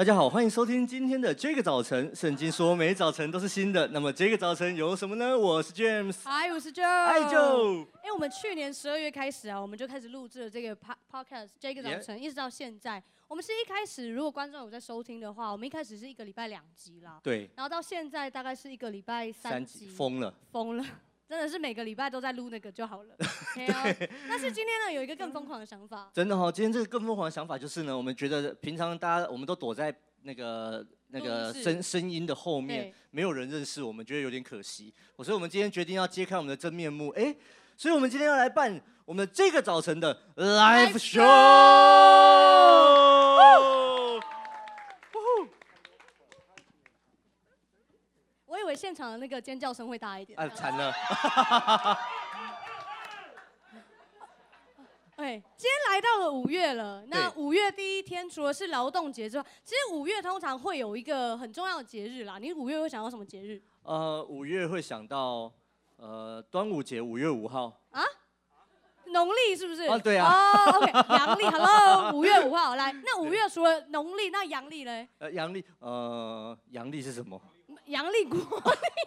大家好，欢迎收听今天的这个早晨。圣经说每早晨都是新的，那么这个早晨有什么呢？我是 James，嗨，我是 Joe，嗨 Joe。因为我们去年十二月开始啊，我们就开始录制了这个 podcast，这个早晨.一直到现在。我们是一开始，如果观众有在收听的话，我们一开始是一个礼拜两集啦。对。然后到现在大概是一个礼拜三集。三集疯了。疯了。真的是每个礼拜都在录那个就好了。对。但是今天呢，有一个更疯狂的想法。真的哈、哦，今天这个更疯狂的想法就是呢，我们觉得平常大家我们都躲在那个那个声声音的后面，没有人认识我们，觉得有点可惜。所以我们今天决定要揭开我们的真面目。哎，所以我们今天要来办我们这个早晨的 live show。现场的那个尖叫声会大一点。啊，惨了！哎，今天来到了五月了。那五月第一天，除了是劳动节之外，其实五月通常会有一个很重要的节日啦。你五月会想到什么节日？呃，五月会想到呃端午节，五月五号。啊？农历是不是？啊，对啊。哦，OK，阳历，Hello，五月五号来。那五月除了农历，那阳历嘞？呃，阳历，呃，阳历是什么？阳历国历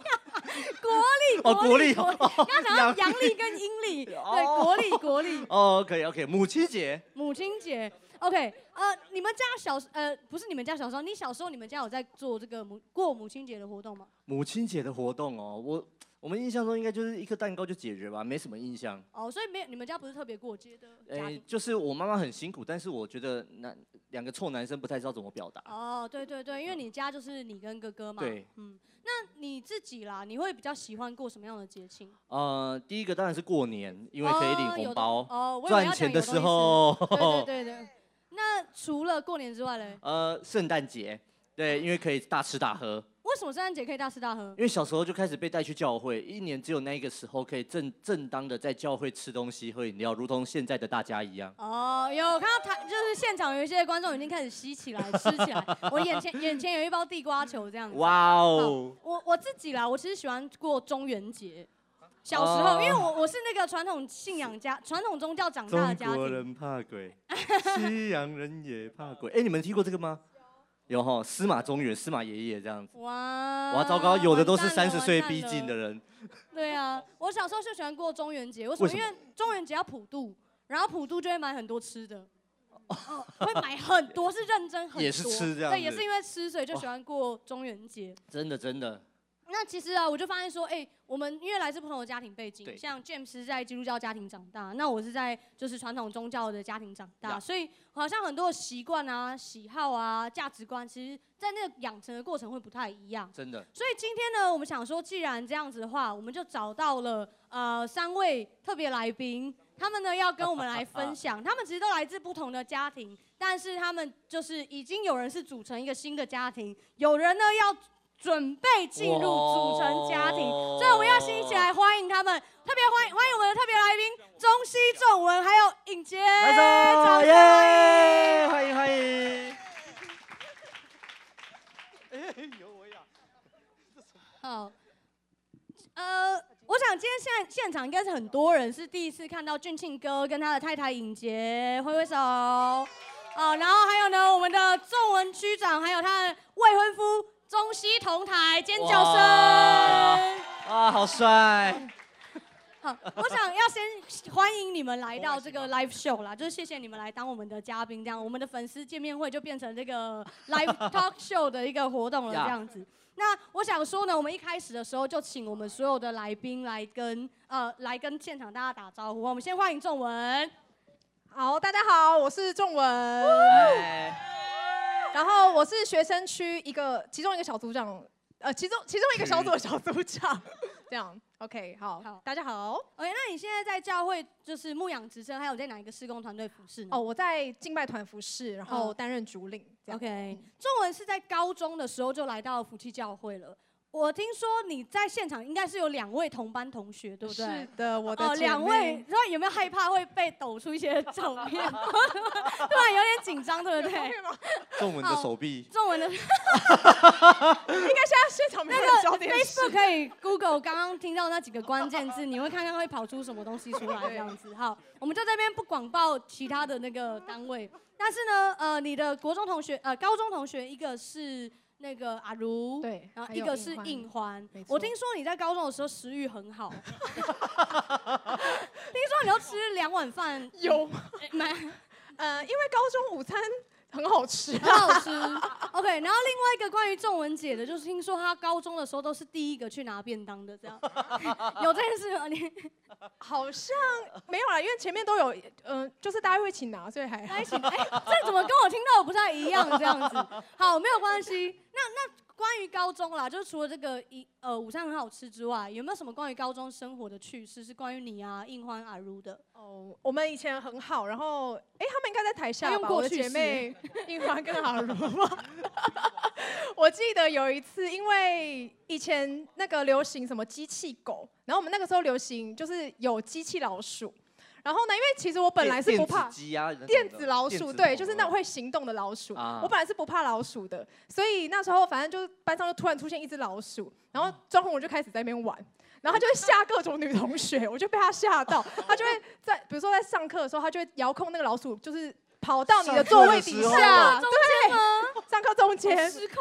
啊，国历哦，国历哦，刚刚讲到阳历跟阴历，对，国历国历。哦，可以 OK，母亲节，母亲节，OK，呃，你们家小呃不是你们家小时候，你小时候你们家有在做这个母过母亲节的活动吗？母亲节的活动哦，我。我们印象中应该就是一颗蛋糕就解决吧，没什么印象。哦，所以没你们家不是特别过节的？哎，就是我妈妈很辛苦，但是我觉得那两个臭男生不太知道怎么表达。哦，对对对，因为你家就是你跟哥哥嘛。对。嗯，那你自己啦，你会比较喜欢过什么样的节庆？呃，第一个当然是过年，因为可以领红包。哦，赚钱的时候。对对对对。那除了过年之外嘞？呃，圣诞节，对，因为可以大吃大喝。为什么圣诞节可以大吃大喝？因为小时候就开始被带去教会，一年只有那个时候可以正正当的在教会吃东西、喝饮料，如同现在的大家一样。哦，有看到台，就是现场有一些观众已经开始吸起来、吃起来。我眼前眼前有一包地瓜球这样子。哇哦！我我自己啦，我其实喜欢过中元节。小时候，因为我我是那个传统信仰家、传统宗教长大的家庭。中国人怕鬼，西洋人也怕鬼。哎，你们听过这个吗？有哈，司马中原，司马爷爷这样子。哇哇，糟糕，有的都是三十岁逼近的人。对啊，我小时候就喜欢过中元节，为什么？因为中元节要普渡，然后普渡就会买很多吃的。哦，会买很多，是认真很多。也是吃这样。对，也是因为吃，所以就喜欢过中元节。真的，真的。那其实啊，我就发现说，哎、欸，我们因为来自不同的家庭背景，像 James 是在基督教家庭长大，那我是在就是传统宗教的家庭长大，Yeah. 所以好像很多的习惯啊、喜好啊、价值观，其实在那个养成的过程会不太一样。真的。所以今天呢，我们想说，既然这样子的话，我们就找到了呃三位特别来宾，他们呢要跟我们来 分享，他们其实都来自不同的家庭，但是他们就是已经有人是组成一个新的家庭，有人呢要。准备进入组成家庭，所以我们要先一起来欢迎他们，特别欢迎欢迎我们的特别来宾中西仲文还有尹杰，掌声耶！欢迎欢迎。哎，呦我呀。好，呃，我想今天现在现场应该是很多人是第一次看到俊庆哥跟他的太太尹杰，挥挥手。好，然后还有呢，我们的仲文区长还有他的未婚夫。中西同台尖叫声！哇，好帅！好，我想要先欢迎你们来到这个 live show 啦，就是谢谢你们来当我们的嘉宾，这样我们的粉丝见面会就变成这个 live talk show 的一个活动了，这样子。那我想说呢，我们一开始的时候就请我们所有的来宾来跟呃来跟现场大家打招呼，我们先欢迎仲文。好，大家好，我是仲文。然后我是学生区一个其中一个小组长，呃，其中其中一个小组的小组长，这样，OK，好，好，大家好，OK，那你现在在教会就是牧养职称，还有在哪一个施工团队服侍呢？哦，我在敬拜团服侍，然后担任主领，OK。中文是在高中的时候就来到福气教会了，我听说你在现场应该是有两位同班同学，对不对？是的，我的。哦，两位，那有没有害怕会被抖出一些照片？突然有点紧张，对不对？中文的手臂。中文的。应该现在现场没有焦点。Facebook 可以 Google 刚刚听到那几个关键字，你会看看会跑出什么东西出来这样子。好，我们就这边不广报其他的那个单位，但是呢，呃，你的国中同学，呃，高中同学，一个是。那个阿如，对，然后一个是应欢。我听说你在高中的时候食欲很好，听说你要吃两碗饭，有吗？呃，因为高中午餐。很好吃，很好吃。OK，然后另外一个关于仲文姐的，就是听说她高中的时候都是第一个去拿便当的，这样 有这件事吗？你 好像没有啦，因为前面都有，嗯、呃，就是大家会一起拿，所以还一起。哎，这怎么跟我听到的不太一样？这样子，好，没有关系。那那。关于高中啦，就是除了这个一呃午餐很好吃之外，有没有什么关于高中生活的趣事是关于你啊应欢阿如的？哦，我们以前很好，然后哎他们应该在台下吧？用过我的姐妹 应欢跟阿如吗？我记得有一次，因为以前那个流行什么机器狗，然后我们那个时候流行就是有机器老鼠。然后呢，因为其实我本来是不怕电子老鼠，对，就是那种会行动的老鼠。我本来是不怕老鼠的，所以那时候反正就是班上就突然出现一只老鼠，然后庄宏我就开始在那边玩，然后他就会吓各种女同学，我就被他吓到，他就会在比如说在上课的时候，他就会遥控那个老鼠，就是。跑到你的座位底下，对，上课中间，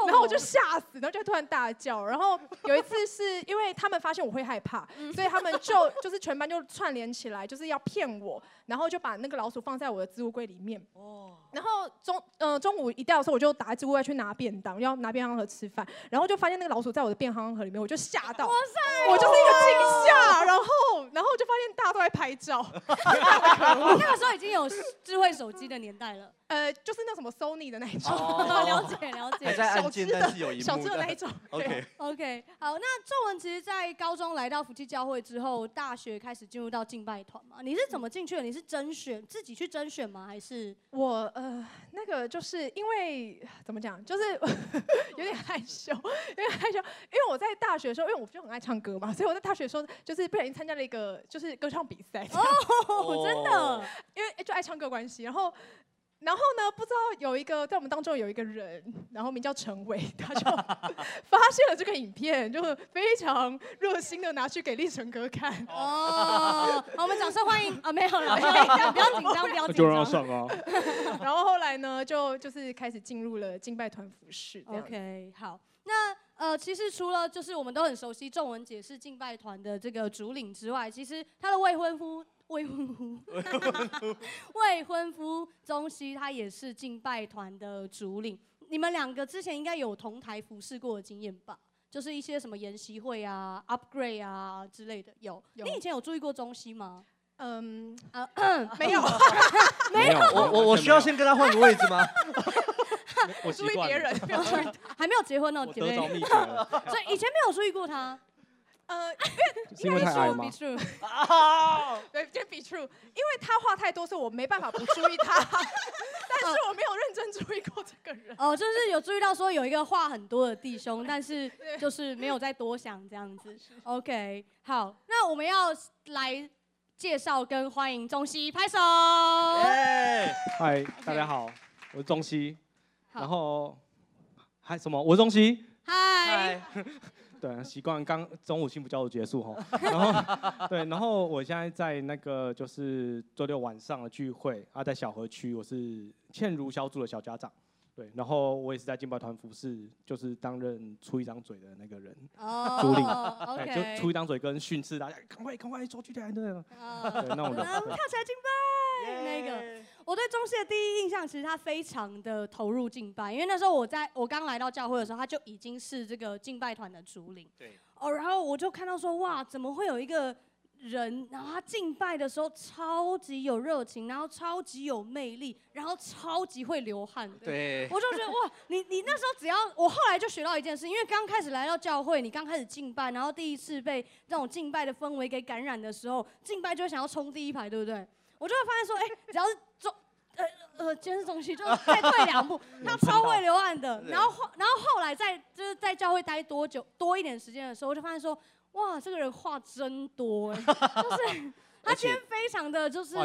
然后我就吓死，然后就突然大叫。然后有一次是因为他们发现我会害怕，所以他们就就是全班就串联起来，就是要骗我，然后就把那个老鼠放在我的置物柜里面。哦。然后中呃中午一到的时候，我就打开置物柜去拿便当，要拿便当盒吃饭，然后就发现那个老鼠在我的便当盒里面，我就吓到，哇塞，我就是一个惊吓，然后然后就发现大家都在拍照。那个时候已经有智慧手机的年。代了，呃，就是那什么 Sony 的那一种，了解了解，还在按键，但是有萤幕的，小只的那一种。OK OK，好，那仲文其实，在高中来到福气教会之后，大学开始进入到敬拜团嘛？你是怎么进去的？你是甄选自己去甄选吗？还是我呃，那个就是因为怎么讲，就是 有点害羞，有点害羞，因为我在大学的时候，因为我就很爱唱歌嘛，所以我在大学的时候就是不小心参加了一个就是歌唱比赛。哦，真的，因为就爱唱歌关系，然后。然后呢，不知道有一个在我们当中有一个人，然后名叫陈伟，他就发现了这个影片，就非常热心的拿去给立成哥看。哦，好，我们掌声欢迎啊！没有了，不要紧张，不要紧张。就让他上啊。然后后来呢，就就是开始进入了敬拜团服饰。OK，好，那呃，其实除了就是我们都很熟悉仲文姐是敬拜团的这个主领之外，其实他的未婚夫。未婚夫，未婚夫中西他也是敬拜团的主领。你们两个之前应该有同台服侍过的经验吧？就是一些什么研习会啊、upgrade 啊之类的。有，有。你以前有注意过中西吗？嗯，啊，没有，没有。我我我需要先跟他换个位置吗？我注意别人，还没有结婚呢，姐妹。所以以前没有注意过他。呃，因为因为太矮吗？对，先 be true，因为他话太多，所以我没办法不注意他。但是我没有认真注意过这个人。哦，就是有注意到说有一个话很多的弟兄，但是就是没有再多想这样子。OK，好，那我们要来介绍跟欢迎中西，拍手。嗨，大家好，我是中西。然后还什么？我是中西。嗨。对，习惯刚中午幸福教育结束哈，然后对，然后我现在在那个就是周六晚上的聚会啊，在小河区，我是倩如小组的小家长，对，然后我也是在敬拜团服饰，就是担任出一张嘴的那个人，哦，主领，哦，okay，就出一张嘴跟训斥大家，赶快赶快说句起来的，哦，对，那种的，跳起来敬拜，yeah. 那个。我对中戏的第一印象，其实他非常的投入敬拜，因为那时候我在我刚来到教会的时候，他就已经是这个敬拜团的主领。对。哦，然后我就看到说，哇，怎么会有一个人，然后他敬拜的时候超级有热情，然后超级有魅力，然后超级会流汗。对。我就觉得哇，你你那时候只要，我后来就学到一件事，因为刚开始来到教会，你刚开始敬拜，然后第一次被这种敬拜的氛围给感染的时候，敬拜就会想要冲第一排，对不对？我就会发现说，哎，只要是中呃呃，监视中心就是再退两步，他超会流汗的。然后后然后后来在就是在教会待多久多一点时间的时候，我就发现说，哇，这个人话真多哎，就是 他今天非常的就是，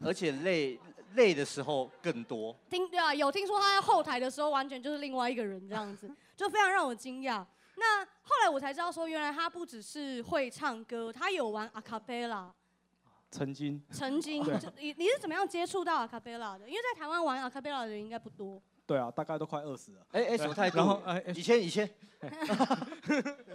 而且累累的时候更多。听对啊，有听说他在后台的时候完全就是另外一个人这样子，就非常让我惊讶。那后来我才知道说，原来他不只是会唱歌，他有玩阿卡曾经。曾经，你你是怎么样接触到阿卡贝拉的？因为在台湾玩阿卡贝拉的人应该不多。对啊，大概都快二十了。哎哎，什么态度？然后哎，以前以前，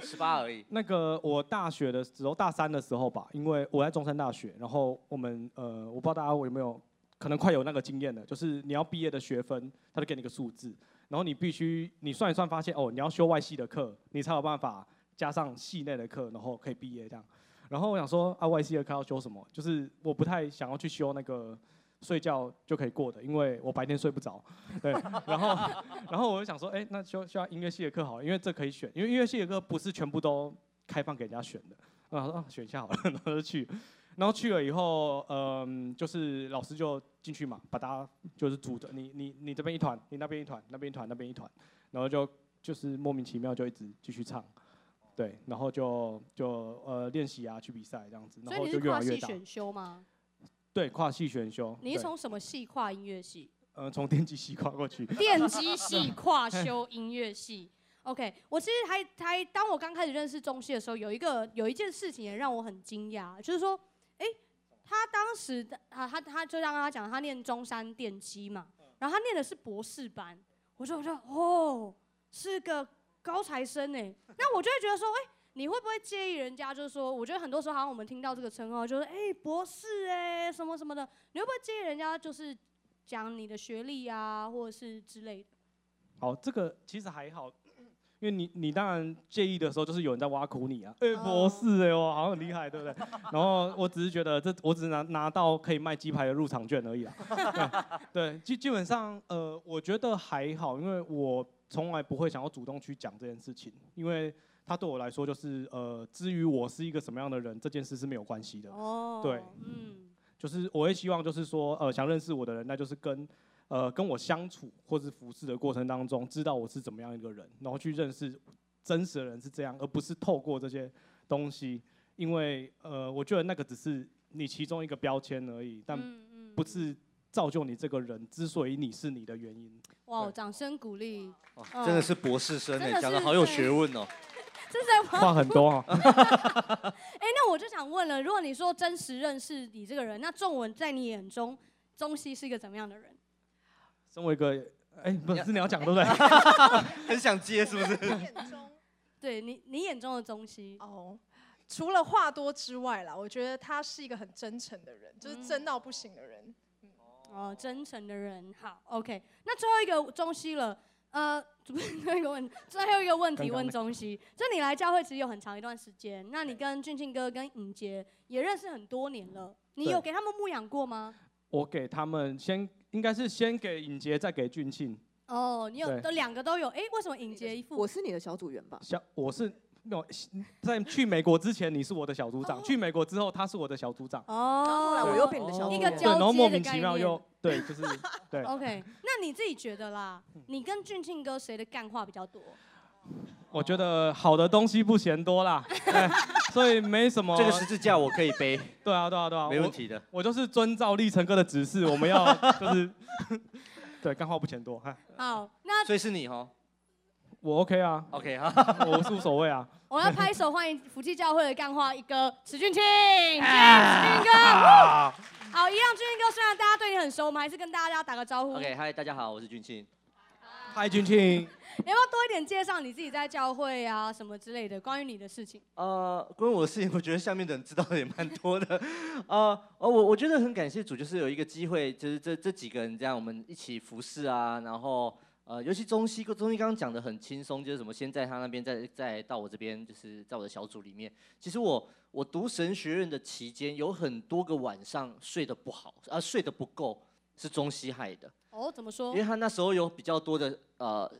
十八而已。那个我大学的时候，大三的时候吧，因为我在中山大学，然后我们呃，我不知道大家有没有可能快有那个经验了，就是你要毕业的学分，他就给你个数字。然后你必须你算一算，发现哦，你要修外系的课，你才有办法加上系内的课，然后可以毕业这样。然后我想说啊，，Y C 的课要修什么？就是我不太想要去修那个睡觉就可以过的，因为我白天睡不着。对，然后 然后我就想说，哎，那修修音乐系的课好了，因为这可以选，因为音乐系的课不是全部都开放给人家选的。然后说啊，选一下好了，然后就去。然后去了以后，嗯，就是老师就进去嘛，把大家就是组的，你你你这边一团，你那边一团，那边一团，那边一团，然后就就是莫名其妙就一直继续唱，对，然后就就呃练习啊，去比赛这样子，然后就越来越大。所以你是跨系选修吗？对，跨系选修。你是从什么系跨音乐系？呃，从电机系跨过去。电机系跨修音乐系。OK，我其实还还当我刚开始认识中戏的时候，有一个有一件事情也让我很惊讶，就是说。哎，他当时的啊，他他就让他讲，他念中山电机嘛，然后他念的是博士班，我说我说哦，是个高材生哎，那我就会觉得说，哎，你会不会介意人家就是说，我觉得很多时候好像我们听到这个称号，就是哎博士哎什么什么的，你会不会介意人家就是讲你的学历啊，或者是之类的？好，这个其实还好。因为你你当然介意的时候，就是有人在挖苦你啊，哎、欸、博士哎、欸、哇，好像很厉害，对不对？然后我只是觉得这我只是拿拿到可以卖鸡排的入场券而已啊。对，基基本上呃，我觉得还好，因为我从来不会想要主动去讲这件事情，因为他对我来说就是呃，至于我是一个什么样的人，这件事是没有关系的。哦，对，嗯，就是我会希望就是说呃，想认识我的人，那就是跟。呃，跟我相处或是服侍的过程当中，知道我是怎么样一个人，然后去认识真实的人是这样，而不是透过这些东西，因为呃，我觉得那个只是你其中一个标签而已，但不是造就你这个人之所以你是你的原因。哇，掌声鼓励！真的是博士生哎，讲的好有学问哦。这是话很多啊。哎，那我就想问了，如果你说真实认识你这个人，那仲文在你眼中，中西是一个怎么样的人？身为一个，哎，不是你要讲对不对？很想接是不是？眼中，对你你眼中的中西哦，除了话多之外啦，我觉得他是一个很真诚的人，就是真到不行的人。嗯、哦，真诚的人，好，OK。那最后一个中西了，呃，主 最后一个问，最后一个问题问中西，就你来教会其实有很长一段时间，那你跟俊庆哥跟尹杰也认识很多年了，你有给他们牧养过吗？我给他们先。应该是先给尹杰，再给俊庆。哦，你有都两个都有，哎，为什么尹杰一副？我是你的小组员吧？小，我是没有 在去美国之前，你是我的小组长；去美国之后，他是我的小组长。哦，然后后来我又变你的小组长。一个交接的概念。然后莫名其妙又对，就是对。OK，那你自己觉得啦？你跟俊庆哥谁的干话比较多？我觉得好的东西不嫌多啦，所以没什么。这个十字架我可以背。对啊，对啊，对啊，没问题的。我，我就是遵照立成哥的指示，我们要就是对，干话不嫌多哈。好，那所以是你哦。我 OK 啊，OK 啊，我是无所谓啊。我要拍手欢迎福气教会的干花一哥史俊庆，俊庆哥。好，一样，俊庆哥，虽然大家对你很熟，我们还是跟大家打个招呼。OK，嗨，大家好，我是俊庆。嗨，俊庆。你要不要多一点介绍你自己在教会啊什么之类的关于你的事情？呃，关于我的事情，我觉得下面的人知道的也蛮多的。呃，哦，我我觉得很感谢主，就是有一个机会，就是这这几个人这样我们一起服侍啊，然后呃，尤其中西，中西刚刚讲的很轻松，就是什么先在他那边，再再到我这边，就是在我的小组里面。其实我我读神学院的期间，有很多个晚上睡得不好，啊、呃，睡得不够，是中西害的。哦，怎么说？因为他那时候有比较多的呃。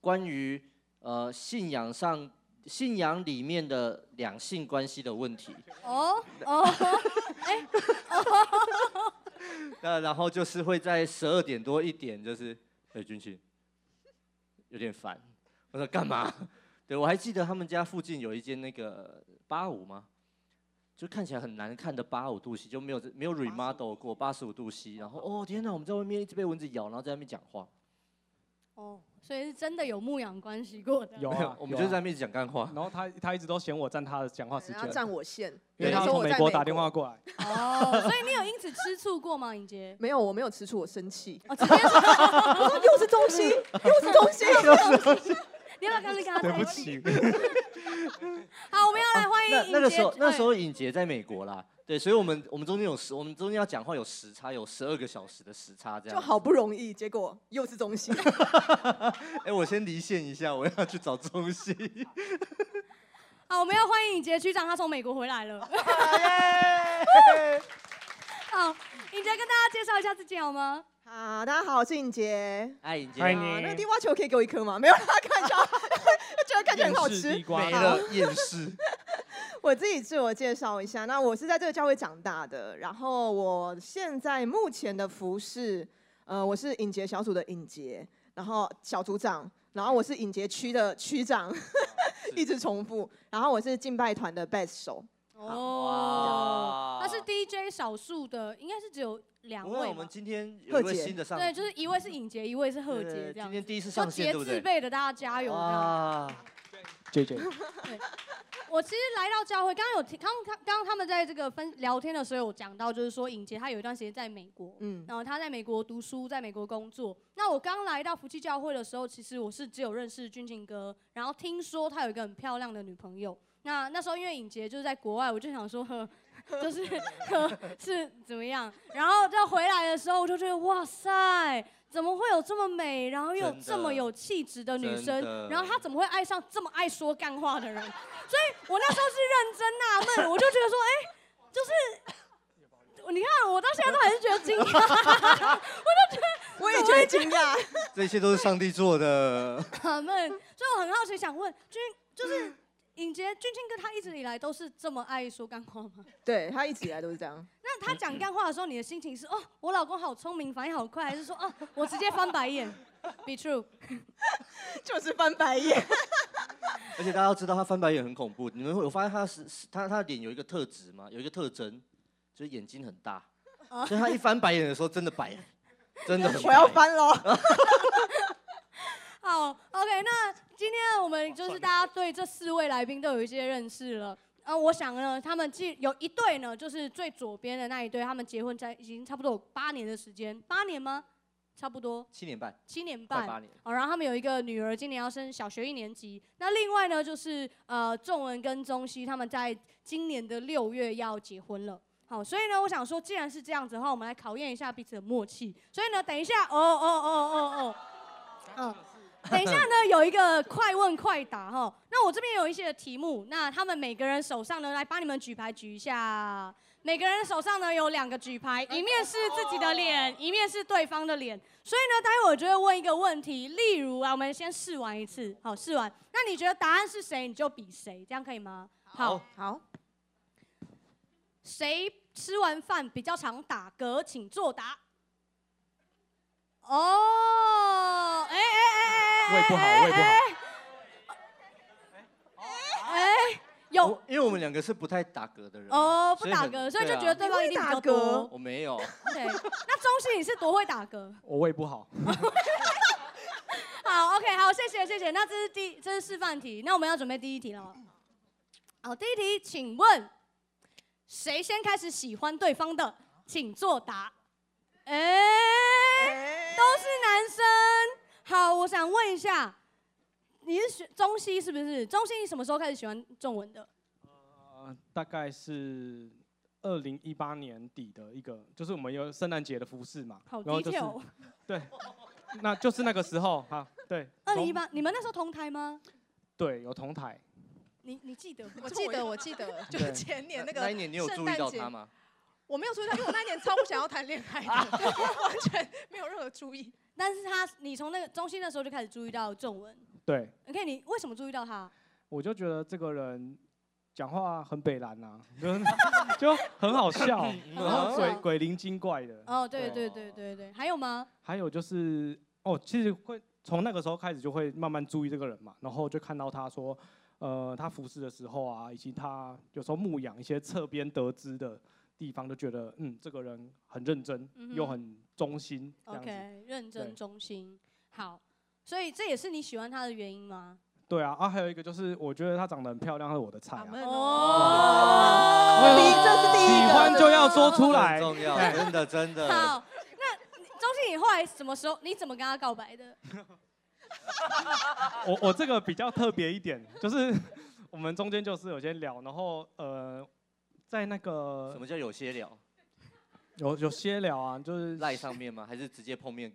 关于呃信仰上信仰里面的两性关系的问题。哦哦，哎，那然后就是会在十二点多一点，就是哎，军训有点烦。我说干嘛？对，我还记得他们家附近有一间那个八五吗？就看起来很难看的八五度 C，就没有没有 remodel 过八十五度 C。然后哦天哪，我们在外面一直被蚊子咬，然后在那边讲话。哦，所以是真的有牧养关系过的。有啊，我们就是在那边讲干话。然后他他一直都嫌我占他的讲话时间，占我线，因为他从美国打电话过来。哦，所以你有因此吃醋过吗，尹杰？没有，我没有吃醋，我生气。哦，直接说，我说又是中西，又是中心，又是中心。你要不要跟他对不起。好，我们要来欢迎尹杰。那个时候，那时候尹杰在美国啦。对，所以我们我们中间有时，我们中间要讲话有时差，有十二个小时的时差，这样。就好不容易，结果又是中心。哎，我先离线一下，我要去找中心。好，我们要欢迎尹杰区长，他从美国回来了。好，尹杰跟大家介绍一下自己好吗？好，大家好，我是尹杰。嗨，尹洁。欢迎。那个地瓜球可以给我一颗吗？没有，看一下，觉得看起来很好吃。没了，厌世。我自己自我介绍一下，那我是在这个教会长大的，然后我现在目前的服饰，呃，我是影节小组的影节，然后小组长，然后我是影节区的区长，一直重复，然后我是敬拜团的贝斯手。哦，他是 DJ 少数的，应该是只有两位。我们今天有一位新的上，对，就是一位是尹洁，一位是贺杰，这样。今天第一次上线，对不对？节字辈的，大家加油！啊对。我其实来到教会，刚刚有听，刚刚刚刚他们在这个分聊天的时候有讲到，就是说尹杰他有一段时间在美国，嗯，然后他在美国读书，在美国工作。那我刚来到福气教会的时候，其实我是只有认识军庆哥，然后听说他有一个很漂亮的女朋友。那那时候因为尹杰就是在国外，我就想说，呵，就是 呵是怎么样？然后再回来的时候，我就觉得哇塞。怎么会有这么美，然后又有这么有气质的女生？然后她怎么会爱上这么爱说干话的人？所以我那时候是认真纳闷，我就觉得说，哎，就是，你看我到现在都还是觉得惊讶，我就觉得我也觉得惊讶，这些都是上帝做的。纳闷，所以我很好奇，想问君，就是。尹杰、俊庆哥他一直以来都是这么爱说干话吗？对，他一直以来都是这样。那他讲干话的时候，你的心情是哦，我老公好聪明，反应好快，还是说哦，我直接翻白眼？Be true，就是翻白眼。而且大家要知道，他翻白眼很恐怖。你们会有发现他是他他的脸有一个特质吗？有一个特征，就是眼睛很大。所以他一翻白眼的时候，真的白，真的很白。我要翻喽。好，OK，那今天我们就是大家对这四位来宾都有一些认识了。啊，我想呢，他们既有一对呢，就是最左边的那一对，他们结婚在已经差不多有八年的时间，八年吗？差不多。七年半。七年半。八年。哦，然后他们有一个女儿，今年要升小学一年级。那另外呢，就是呃，仲文跟宗熙他们在今年的六月要结婚了。好，所以呢，我想说，既然是这样子的话，我们来考验一下彼此的默契。所以呢，等一下，哦哦哦哦哦，嗯。等一下呢，有一个快问快答哈。那我这边有一些题目，那他们每个人手上呢，来帮你们举牌举一下。每个人手上呢有两个举牌，一面是自己的脸，一面是对方的脸。所以呢，待会我就会问一个问题，例如啊，我们先试玩一次，好，试玩。那你觉得答案是谁，你就比谁，这样可以吗？好，好。谁吃完饭比较常打嗝，请作答。哦，哎哎哎哎，胃不好，胃不好。哎，有，因为我们两个是不太打嗝的人。哦，不打嗝，所以就觉得对方一定打嗝。我没有。对，那中信你是多会打嗝？我胃不好。好，OK，好，谢谢谢谢。那这是第，这是示范题，那我们要准备第一题了。好，第一题，请问谁先开始喜欢对方的？请作答。哎。都是男生，好，我想问一下，你是学中西是不是？中西你什么时候开始喜欢中文的？呃，大概是二零一八年底的一个，就是我们有圣诞节的服饰嘛，好低调、哦。对，那就是那个时候哈，对。二零一八，你们那时候同台吗？对，有同台。你你 记得？我记得，我记得，就是前年那个那一年，你有注意到他吗？我没有注意到，因为我那年超不想要谈恋爱的，完全没有任何注意。但是他，你从那个中心的时候就开始注意到仲文。对。OK，你为什么注意到他？我就觉得这个人讲话很北蓝啊，就 就很好笑，然后鬼鬼灵精怪的。哦，对对对对对，还有吗？还有就是哦，其实会从那个时候开始就会慢慢注意这个人嘛，然后就看到他说，呃，他服侍的时候啊，以及他有时候牧养一些侧边得知的地方，就觉得嗯，这个人很认真，嗯、又很忠心。OK，认真忠心，好。所以这也是你喜欢他的原因吗？对啊，啊，还有一个就是我觉得她长得很漂亮，是我的菜啊。哦，第一，这是第一喜欢就要说出来，重要，真的真的。好，那中信你后来什么时候？你怎么跟他告白的？我我这个比较特别一点，就是 我们中间就是有些聊，然后呃，在那个什么叫有些聊？有有些聊啊，就是赖上面吗？还是直接碰面？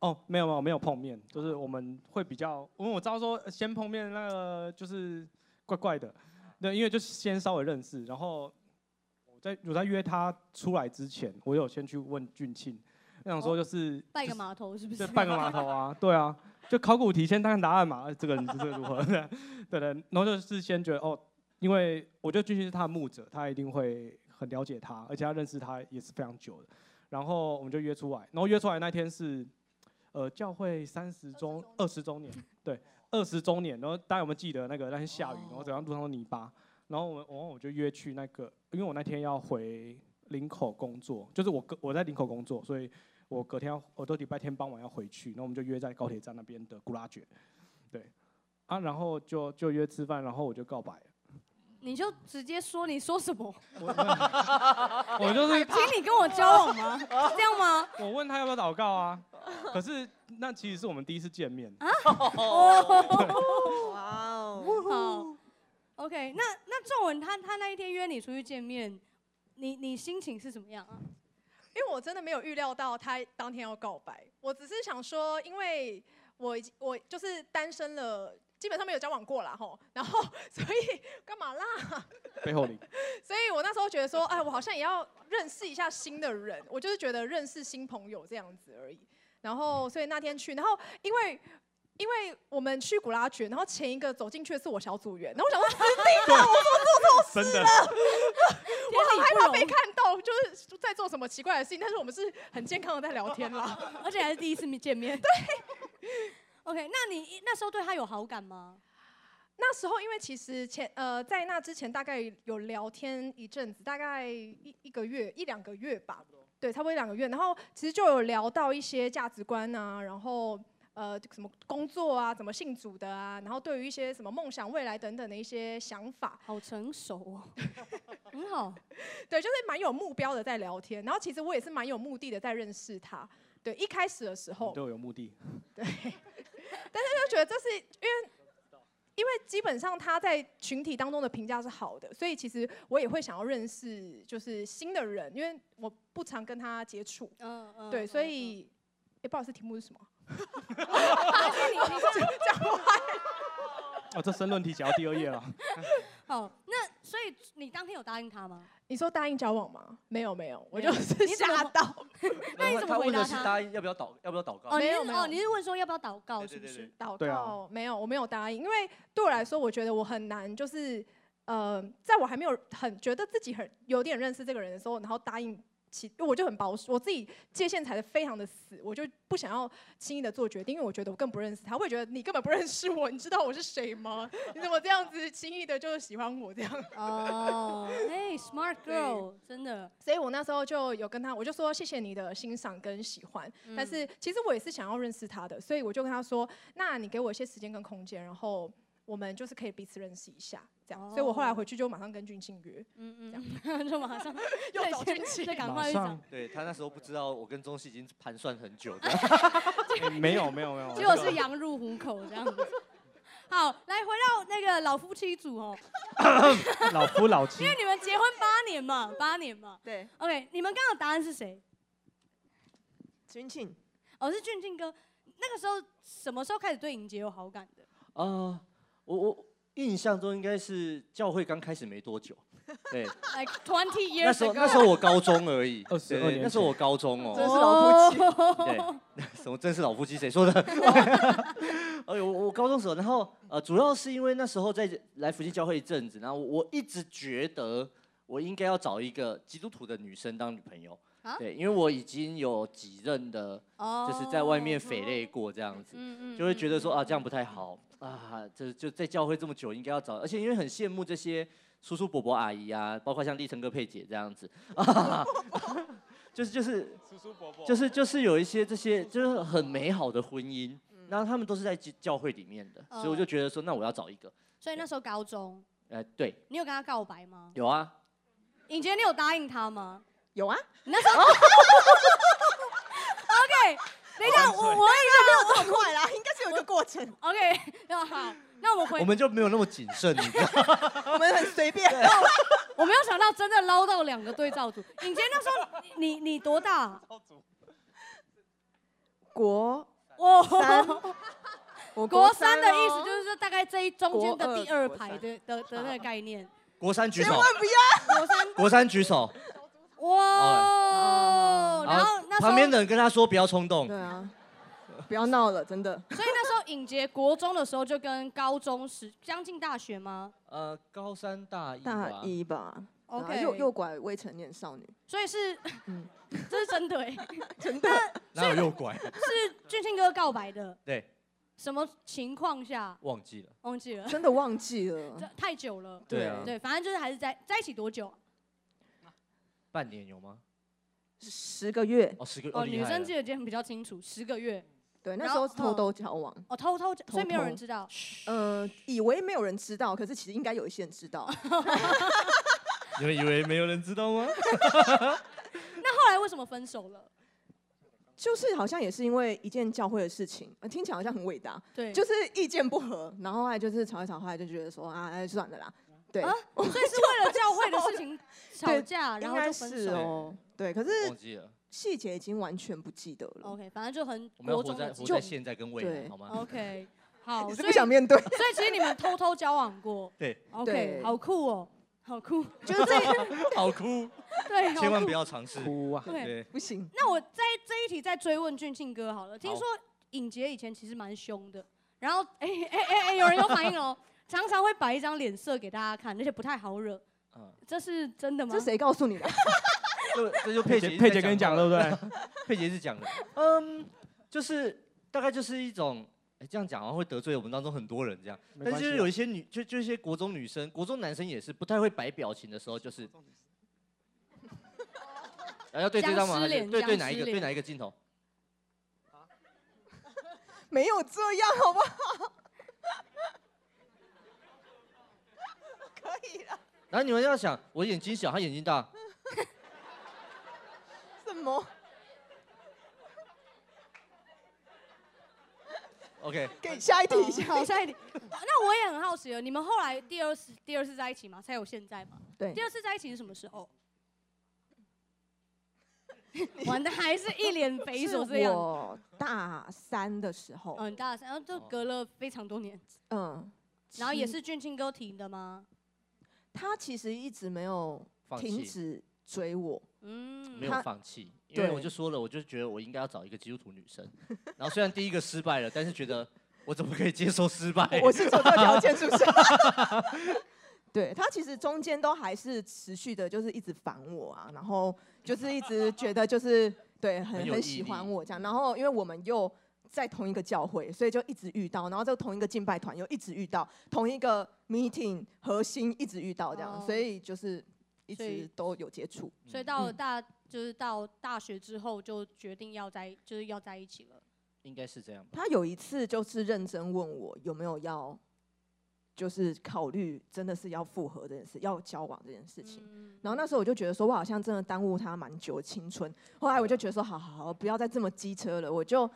哦，没有没有没有碰面，就是我们会比较，因为我知道说先碰面那个就是怪怪的，对，因为就先稍微认识，然后我在我在约他出来之前，我有先去问俊庆，我想说就是、哦、拜个码头是不是？对，拜个码头啊，对啊，就考古题先看答案嘛，这个人这个如何？对对，然后就是先觉得哦，因为我觉得俊熙是他的牧者，他一定会很了解他，而且他认识他也是非常久的，然后我们就约出来，然后约出来那天是。呃，教会三十周、二十周年，对，二十周年。然后大家有没有记得那个那天下雨，然后整条路上都泥巴。然后我们，我就约去那个，因为我那天要回林口工作，就是我隔我在林口工作，所以我隔天要，我都礼拜天傍晚要回去。然后我们就约在高铁站那边的古拉爵，对，啊，然后就就约吃饭，然后我就告白。你就直接说，你说什么？我就是 请你跟我交往吗？是这样吗？我问他要不要祷告啊？可是那其实是我们第一次见面。啊？哇哦！好，OK。那那仲文他他那一天约你出去见面，你你心情是怎么样啊？因为我真的没有预料到他当天要告白，我只是想说，因为我我就是单身了。基本上没有交往过啦，吼，然后 所以干嘛啦？背后你。所以我那时候觉得说，哎，我好像也要认识一下新的人，我就是觉得认识新朋友这样子而已。然后所以那天去，然后因为因为我们去古拉爵，然后前一个走进去的是我小组员，然后我想说死定了，我说做错事了，我很害怕被看到，就是在做什么奇怪的事情。但是我们是很健康的在聊天啦，而且还是第一次见面。对。OK，那你那时候对他有好感吗？那时候因为其实前呃在那之前大概有聊天一阵子，大概一一个月一两个月吧，对，差不多一两个月。然后其实就有聊到一些价值观啊，然后呃什么工作啊，怎么信主的啊，然后对于一些什么梦想、未来等等的一些想法，好成熟哦，很好，对，就是蛮有目标的在聊天。然后其实我也是蛮有目的的在认识他，对，一开始的时候都有目的，对。但是就觉得这是因为，因为基本上他在群体当中的评价是好的，所以其实我也会想要认识就是新的人，因为我不常跟他接触。嗯嗯。对，所以，哎，不好意思，题目是什么？讲话？哦，这申论题讲到第二页了。好，那所以你当天有答应他吗？你说答应交往吗？没有没有，我就是吓到。那你怎么回答他？答应要不要祷要不要祷告？哦，没有没有，你是问说要不要祷告是不是？祷告没有，我没有答应，因为对我来说，我觉得我很难，就是呃，在我还没有很觉得自己很有点认识这个人的时候，然后答应。其我就很保守，我自己界限踩得非常的死，我就不想要轻易的做决定，因为我觉得我更不认识他，会觉得你根本不认识我，你知道我是谁吗？你怎么这样子轻易的就喜欢我这样？哦，哎，smart girl，真的。所以我那时候就有跟他，我就说谢谢你的欣赏跟喜欢，嗯、但是其实我也是想要认识他的，所以我就跟他说，那你给我一些时间跟空间，然后。我们就是可以彼此认识一下，这样，所以我后来回去就马上跟俊庆约，嗯嗯，这样 就马上 又找俊庆，赶快去对他那时候不知道我跟中信已经盘算很久，没有没有没有，结果是羊入虎口这样子。好，来回到那个老夫妻组哦，老夫老妻，因为你们结婚八年嘛，八年嘛，对，OK，你们刚刚答案是谁？俊庆，哦，是俊庆哥。那个时候什么时候开始对尹杰有好感的？啊。我我印象中应该是教会刚开始没多久，对，like twenty years 那时候那时候我高中而已，二十二年，那时候我高中哦。真是老夫妻。对，什么真是老夫妻？谁说的？哎呦，我高中时候，然后呃，主要是因为那时候在来福建教会一阵子，然后我一直觉得我应该要找一个基督徒的女生当女朋友。啊、对，因为我已经有几任的，就是在外面匪类过这样子，就会觉得说啊，这样不太好啊，就就在教会这么久，应该要找，而且因为很羡慕这些叔叔伯伯阿姨啊，包括像立成哥佩姐这样子，啊、就是就是叔叔伯伯，就是就是有一些这些就是很美好的婚姻，然后他们都是在教会里面的，所以我就觉得说，那我要找一个。所以那时候高中，呃，对，你有跟他告白吗？有啊。尹杰，你有答应他吗？有啊，你那时候，OK，等一下，我我问一下，没有这么快啦，应该是有一个过程。OK，那好，那我们回，我们就没有那么谨慎，你知道 我们很随便。我没有想到真的捞到两个对照组。尹杰那时候你你多大？国三，国三的意思就是说大概这一中间的第二排的的的那个概念。国三举手，千万不要。国三，国三举手。哇！然后那旁边的人跟他说不要冲动。对啊，不要闹了，真的。所以那时候尹杰国中的时候就跟高中时将近大学吗？呃，高三大一。大一吧。OK。诱诱拐未成年少女。所以是，嗯，这是真的哎，真的。哪有诱拐？是俊庆哥告白的。对。什么情况下？忘记了。忘记了。真的忘记了。太久了。对啊。对，反正就是还是在在一起多久？半年有吗？十个月哦，十个哦，女生记得记得比较清楚，十个月。对，那时候偷偷交往。哦，偷偷，所以没有人知道。呃，以为没有人知道，可是其实应该有一些人知道。你们以为没有人知道吗？那后来为什么分手了？就是好像也是因为一件教会的事情，听起来好像很伟大。对，就是意见不合，然后后来就是吵一吵，后来就觉得说啊，算了啦。对，所以是为了教会的事情吵架，然后就分手哦。对，可是细节已经完全不记得了。OK，反正就很我们要活在活在现在跟未来，好吗？OK，好，我是不想面对。所以其实你们偷偷交往过。对，OK，好酷哦，好酷，就是这 好酷。对，千万不要尝试哭啊。对，不行。那我在这一题再追问俊庆哥好了。听说尹杰以前其实蛮凶的，然后哎哎哎哎，有人有反应哦。常常会摆一张脸色给大家看，而且不太好惹。嗯，这是真的吗？这谁告诉你的？这这就佩姐佩姐跟你讲对不对？佩姐是讲的。嗯，就是大概就是一种，哎，这样讲好像会得罪我们当中很多人这样。但是就是有一些女，就就一些国中女生、国中男生也是不太会摆表情的时候，就是。然后要对这张吗？对对哪一个？对哪一个镜头？没有这样，好不好？然后你们要想，我眼睛小，他眼睛大。什么？OK，给下一题，好，下一题。那我也很好奇了，你们后来第二次第二次在一起吗？才有现在吗？对。第二次在一起是什么时候？玩的还是一脸匪夷所思样。我大三的时候。嗯，大三，然后就隔了非常多年。嗯。然后也是俊庆哥提的吗？他其实一直没有停止追我，嗯，没有放弃，因为我就说了，我就觉得我应该要找一个基督徒女生。然后虽然第一个失败了，但是觉得我怎么可以接受失败？我是走这条件，是不是？对，他其实中间都还是持续的，就是一直烦我啊，然后就是一直觉得就是对很很喜欢我这样。然后因为我们又。在同一个教会，所以就一直遇到，然后在同一个敬拜团又一直遇到，同一个 meeting 核心一直遇到这样，哦、所以就是一直都有接触。所以到了大、嗯、就是到大学之后就决定要在就是要在一起了。应该是这样。他有一次就是认真问我有没有要，就是考虑真的是要复合这件事，要交往这件事情。嗯、然后那时候我就觉得说我好像真的耽误他蛮久的青春。后来我就觉得说好好好，不要再这么机车了，我就。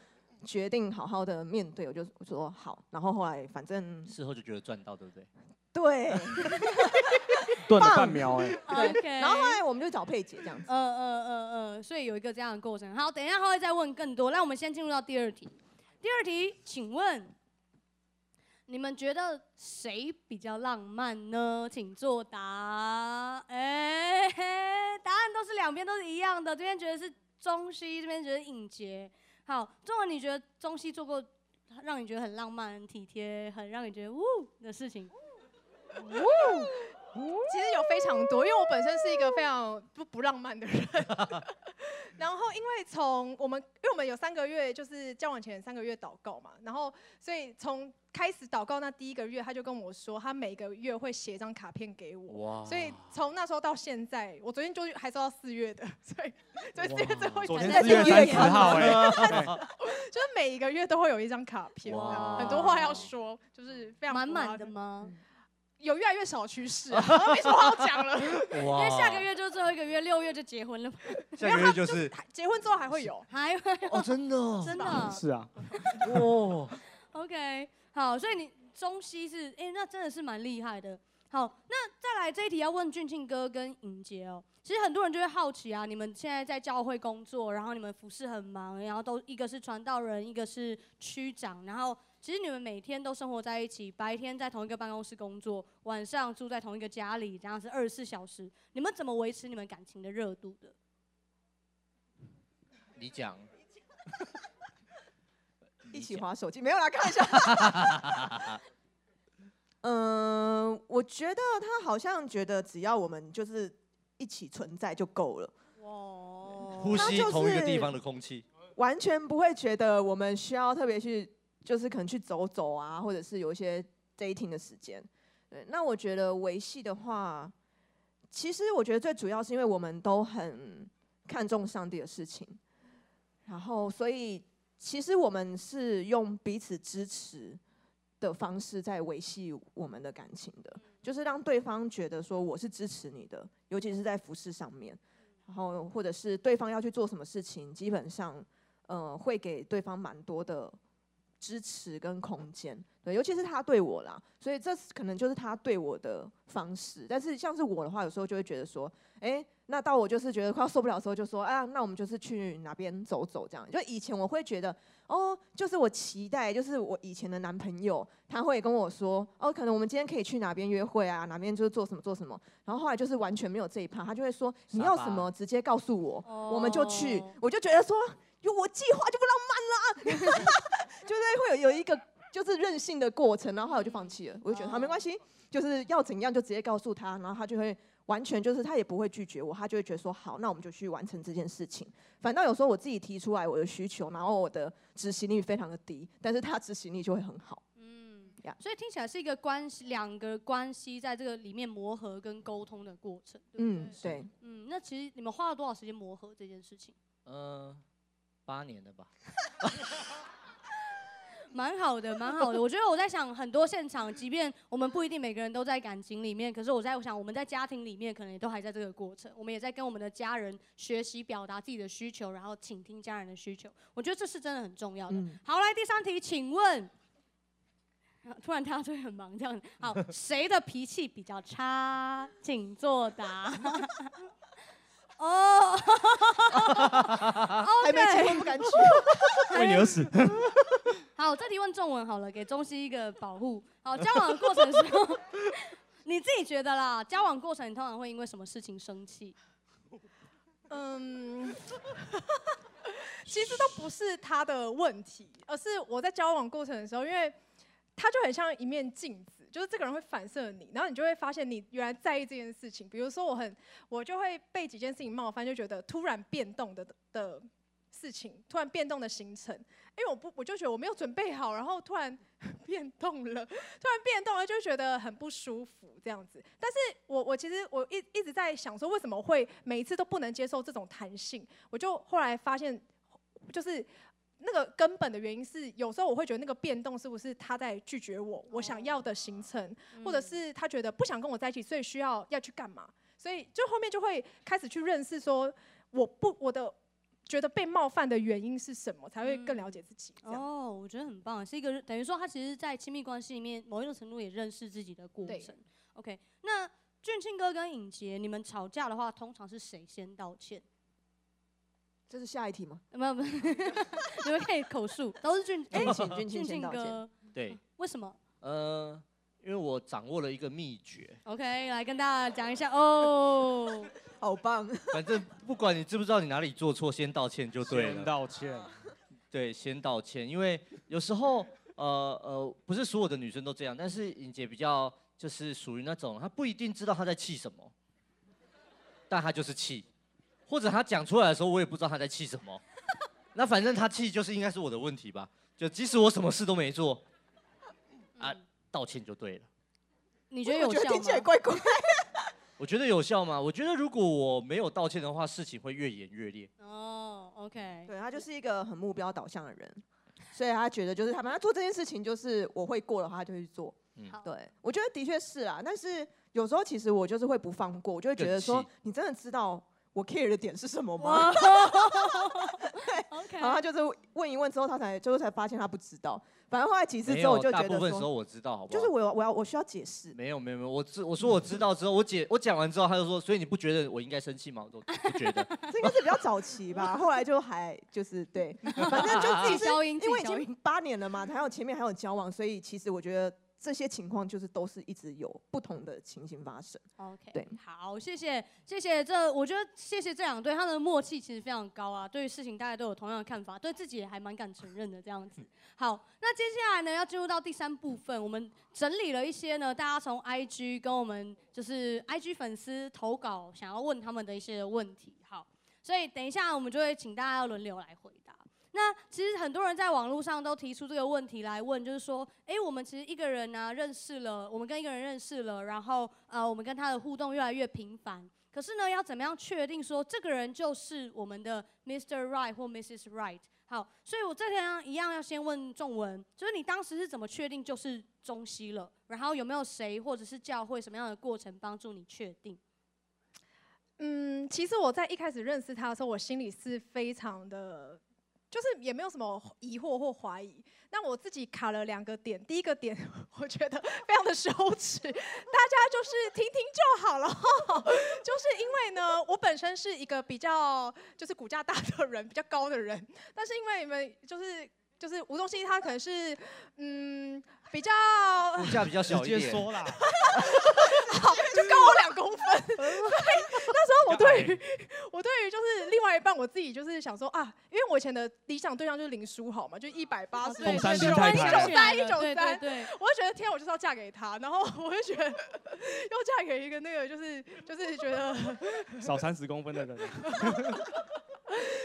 决定好好的面对，我就说好，然后后来反正事后就觉得赚到，对不对？对，断了半秒哎。OK，然后后来我们就找佩姐这样子。嗯嗯嗯嗯，所以有一个这样的过程。好，等一下他会再问更多，那我们先进入到第二题。第二题，请问你们觉得谁比较浪漫呢？请作答。哎、欸，答案都是两边都是一样的。这边觉得是中西，这边觉得颖洁。好，中文你觉得中西做过让你觉得很浪漫、很体贴、很让你觉得呜的事情？呜。其实有非常多，因为我本身是一个非常不不浪漫的人。然后因为从我们，因为我们有三个月就是交往前三个月祷告嘛，然后所以从开始祷告那第一个月，他就跟我说，他每个月会写一张卡片给我。哇！所以从那时候到现在，我昨天就还收到四月的，所以 所以四月最后一天四月三十号哎，就是每一个月都会有一张卡片，很多话要说，就是非常满满的吗？有越来越少趋势，啊，没什么好讲了。因为下个月就是最后一个月，六月就结婚了。下个月就是结婚之后还会有，还会哦，真的，真的，是啊。哇，OK，好，所以你中西是，哎，那真的是蛮厉害的。好，那再来这一题要问俊庆哥跟尹杰哦。其实很多人就会好奇啊，你们现在在教会工作，然后你们服侍很忙，然后都一个是传道人，一个是区长，然后。其实你们每天都生活在一起，白天在同一个办公室工作，晚上住在同一个家里，这样是二十四小时。你们怎么维持你们感情的热度的？你讲。一起滑手机没有来看一下。嗯，我觉得他好像觉得只要我们就是一起存在就够了。哇。呼吸同一个地方的空气。完全不会觉得我们需要特别去。就是可能去走走啊，或者是有一些 dating 的时间。对，那我觉得维系的话，其实我觉得最主要是因为我们都很看重上帝的事情，然后所以其实我们是用彼此支持的方式在维系我们的感情的，就是让对方觉得说我是支持你的，尤其是在服饰上面，然后或者是对方要去做什么事情，基本上呃会给对方蛮多的。支持跟空间，对，尤其是他对我啦，所以这可能就是他对我的方式。但是像是我的话，有时候就会觉得说，哎，那到我就是觉得快要受不了的时候，就说，哎呀，那我们就是去哪边走走这样。就以前我会觉得，哦，就是我期待，就是我以前的男朋友他会跟我说，哦，可能我们今天可以去哪边约会啊，哪边就是做什么做什么。然后后来就是完全没有这一趴，他就会说，你要什么直接告诉我，我们就去。我就觉得说。有我计划就不浪漫了，就是会有有一个就是任性的过程，然后后来我就放弃了，我就觉得好没关系，就是要怎样就直接告诉他，然后他就会完全就是他也不会拒绝我，他就会觉得说好，那我们就去完成这件事情。反倒有时候我自己提出来我的需求，然后我的执行力非常的低，但是他执行力就会很好。嗯，呀，所以听起来是一个关系，两个关系在这个里面磨合跟沟通的过程，对不对？嗯，对。嗯，那其实你们花了多少时间磨合这件事情？嗯。八年的吧，蛮好的，蛮好的。我觉得我在想，很多现场，即便我们不一定每个人都在感情里面，可是我在想，我们在家庭里面，可能也都还在这个过程。我们也在跟我们的家人学习表达自己的需求，然后倾听家人的需求。我觉得这是真的很重要的。嗯、好，来第三题，请问，突然大家都很忙这样。好，谁的脾气比较差？请作答。哦，还没结婚不敢娶，为你而死。好，这题问中文好了，给中西一个保护。好，交往的过程时候，你自己觉得啦，交往过程你通常会因为什么事情生气？嗯，其实都不是他的问题，而是我在交往过程的时候，因为他就很像一面镜子。就是这个人会反射你，然后你就会发现你原来在意这件事情。比如说我很，我就会被几件事情冒犯，就觉得突然变动的的事情，突然变动的行程，因为我不，我就觉得我没有准备好，然后突然 变动了，突然变动了，就觉得很不舒服这样子。但是我我其实我一一直在想说，为什么会每一次都不能接受这种弹性？我就后来发现，就是。那个根本的原因是，有时候我会觉得那个变动是不是他在拒绝我，我想要的行程，或者是他觉得不想跟我在一起，所以需要要去干嘛？所以就后面就会开始去认识说，我不我的觉得被冒犯的原因是什么，才会更了解自己。哦，我觉得很棒，是一个等于说他其实，在亲密关系里面某一种程度也认识自己的过程。OK，那俊庆哥跟尹杰，你们吵架的话，通常是谁先道歉？这是下一题吗？没有没有，你们可以口述，都是俊哎，俊庆哥。对，为什么？呃，因为我掌握了一个秘诀。OK，来跟大家讲一下哦，好棒。反正不管你知不知道你哪里做错，先道歉就对了。先道歉。对，先道歉，因为有时候，呃呃，不是所有的女生都这样，但是颖姐比较就是属于那种，她不一定知道她在气什么，但她就是气，或者他讲出来的时候，我也不知道他在气什么，那反正他气就是应该是我的问题吧，就即使我什么事都没做，啊，道歉就对了。你觉得有效吗？听起来怪怪。我觉得有效吗？我觉得如果我没有道歉的话，事情会越演越烈。哦、oh，OK，对，他就是一个很目标导向的人，所以他觉得就是他们要做这件事情，就是我会过的话，他就去做。嗯，对，我觉得的确是啊，但是有时候其实我就是会不放过，我就会觉得说，你真的知道我 care 的点是什么吗？对，OK，然后他就是问一问之后，他才最后才发现他不知道。反正后来几次之后，我就觉得大部分时候我知道，好不好？就是我我要我需要解释。没有没有没有，我知我说我知道之后，我解我讲完之后，他就说，所以你不觉得我应该生气吗？我都不觉得。这应该是比较早期吧，后来就还就是对，反正就自己消音因为已经八年了嘛，还有前面还有交往，所以其实我觉得。这些情况就是都是一直有不同的情形发生。OK，对，好，谢谢，谢谢这，我觉得谢谢这两对，他们的默契其实非常高啊，对于事情大家都有同样的看法，对自己也还蛮敢承认的这样子。好，那接下来呢，要进入到第三部分，我们整理了一些呢，大家从 IG 跟我们就是 IG 粉丝投稿，想要问他们的一些问题。好，所以等一下我们就会请大家要轮流来回答。那其实很多人在网络上都提出这个问题来问，就是说，哎，我们其实一个人呢、认识了，我们跟一个人认识了，然后呃，我们跟他的互动越来越频繁，可是呢，要怎么样确定说这个人就是我们的 Mr. Right 或 Mrs. Right？好，所以我这天一样要先问仲文，就是你当时是怎么确定就是中西了？然后有没有谁或者是教会什么样的过程帮助你确定？嗯，其实我在一开始认识他的时候，我心里是非常的。就是也没有什么疑惑或怀疑，那我自己卡了两个点。第一个点，我觉得非常的羞耻，大家就是听听就好了。就是因为呢，我本身是一个比较就是骨架大的人，比较高的人，但是因为你们就是就是吴宗宪，他可能是嗯。比较骨架比较小一点，说啦，好，就高我两公分。所以那时候我对于我对于就是另外一半，我自己就是想说啊，因为我以前的理想对象就是林书豪嘛，就一百八十，一九三，一九三，对，我就觉得天，我就是要嫁给他，然后我就觉得 又嫁给一个那个就是就是觉得少三十公分的人。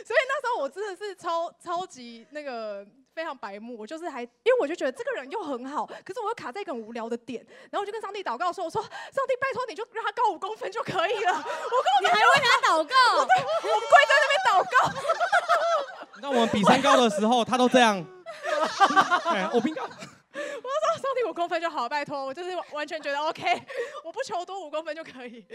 所以那时候我真的是超超级那个非常白目，我就是还因为我就觉得这个人又很好，可是我又卡在一个很无聊的点，然后我就跟上帝祷告说：“我说上帝，拜托你就让他高五公分就可以了。”我跟我你还为他祷告，我我跪在那边祷告。那我们比三高的时候，他都这样。我比高。我说上帝五公分就好，拜托，我就是完全觉得 OK，我不求多五公分就可以。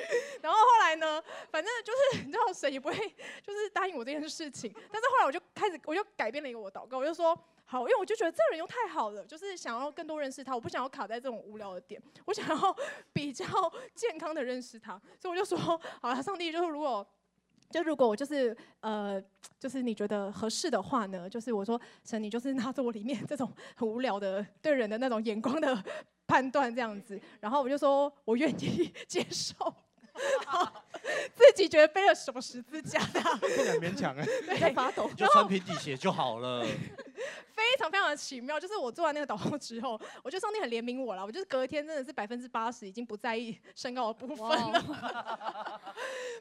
然后后来呢，反正就是你知道神也不会就是答应我这件事情。但是后来我就开始，我就改变了一个我祷告，我就说好，因为我就觉得这个人又太好了，就是想要更多认识他，我不想要卡在这种无聊的点，我想要比较健康的认识他，所以我就说好了，上帝就是如果。就如果我就是呃，就是你觉得合适的话呢，就是我说神，你就是拿着我里面 这种很无聊的对人的那种眼光的判断这样子，然后我就说我愿意 接受，自己觉得背了什么十字架的，不敢勉强哎，在发抖，就穿平底鞋就好了。非常非常的奇妙，就是我做完那个祷告之后，我觉得上帝很怜悯我了。我就是隔天真的是百分之八十已经不在意身高的部分了。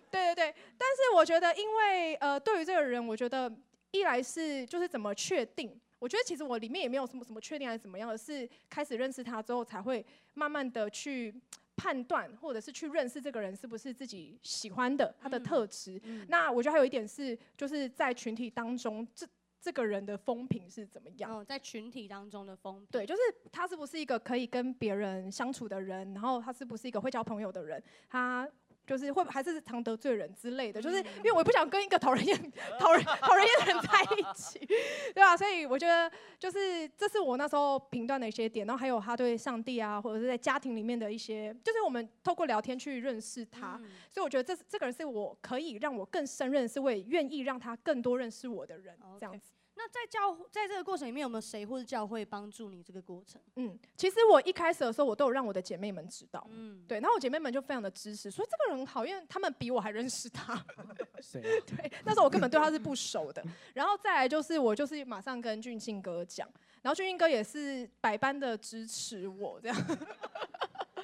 对对对，但是我觉得，因为呃，对于这个人，我觉得一来是就是怎么确定？我觉得其实我里面也没有什么什么确定还是怎么样的，是开始认识他之后才会慢慢的去判断，或者是去认识这个人是不是自己喜欢的他的特质。嗯、那我觉得还有一点是，就是在群体当中这。这个人的风评是怎么样？哦，在群体当中的风评。对，就是他是不是一个可以跟别人相处的人，然后他是不是一个会交朋友的人，他就是会还是常得罪人之类的。就是因为我也不想跟一个讨人厌、讨人讨人厌的人在一起，对吧？所以我觉得就是这是我那时候评断的一些点，然后还有他对上帝啊，或者是在家庭里面的一些，就是我们透过聊天去认识他，嗯、所以我觉得这这个人是我可以让我更深认识我也愿意让他更多认识我的人，这样子。那那在教在这个过程里面，有没有谁或者教会帮助你这个过程？嗯，其实我一开始的时候，我都有让我的姐妹们知道，嗯，对，然后我姐妹们就非常的支持，说这个人很好，因为他们比我还认识他。谁、啊？对，那时候我根本对他是不熟的。然后再来就是我就是马上跟俊庆哥讲，然后俊庆哥也是百般的支持我这样。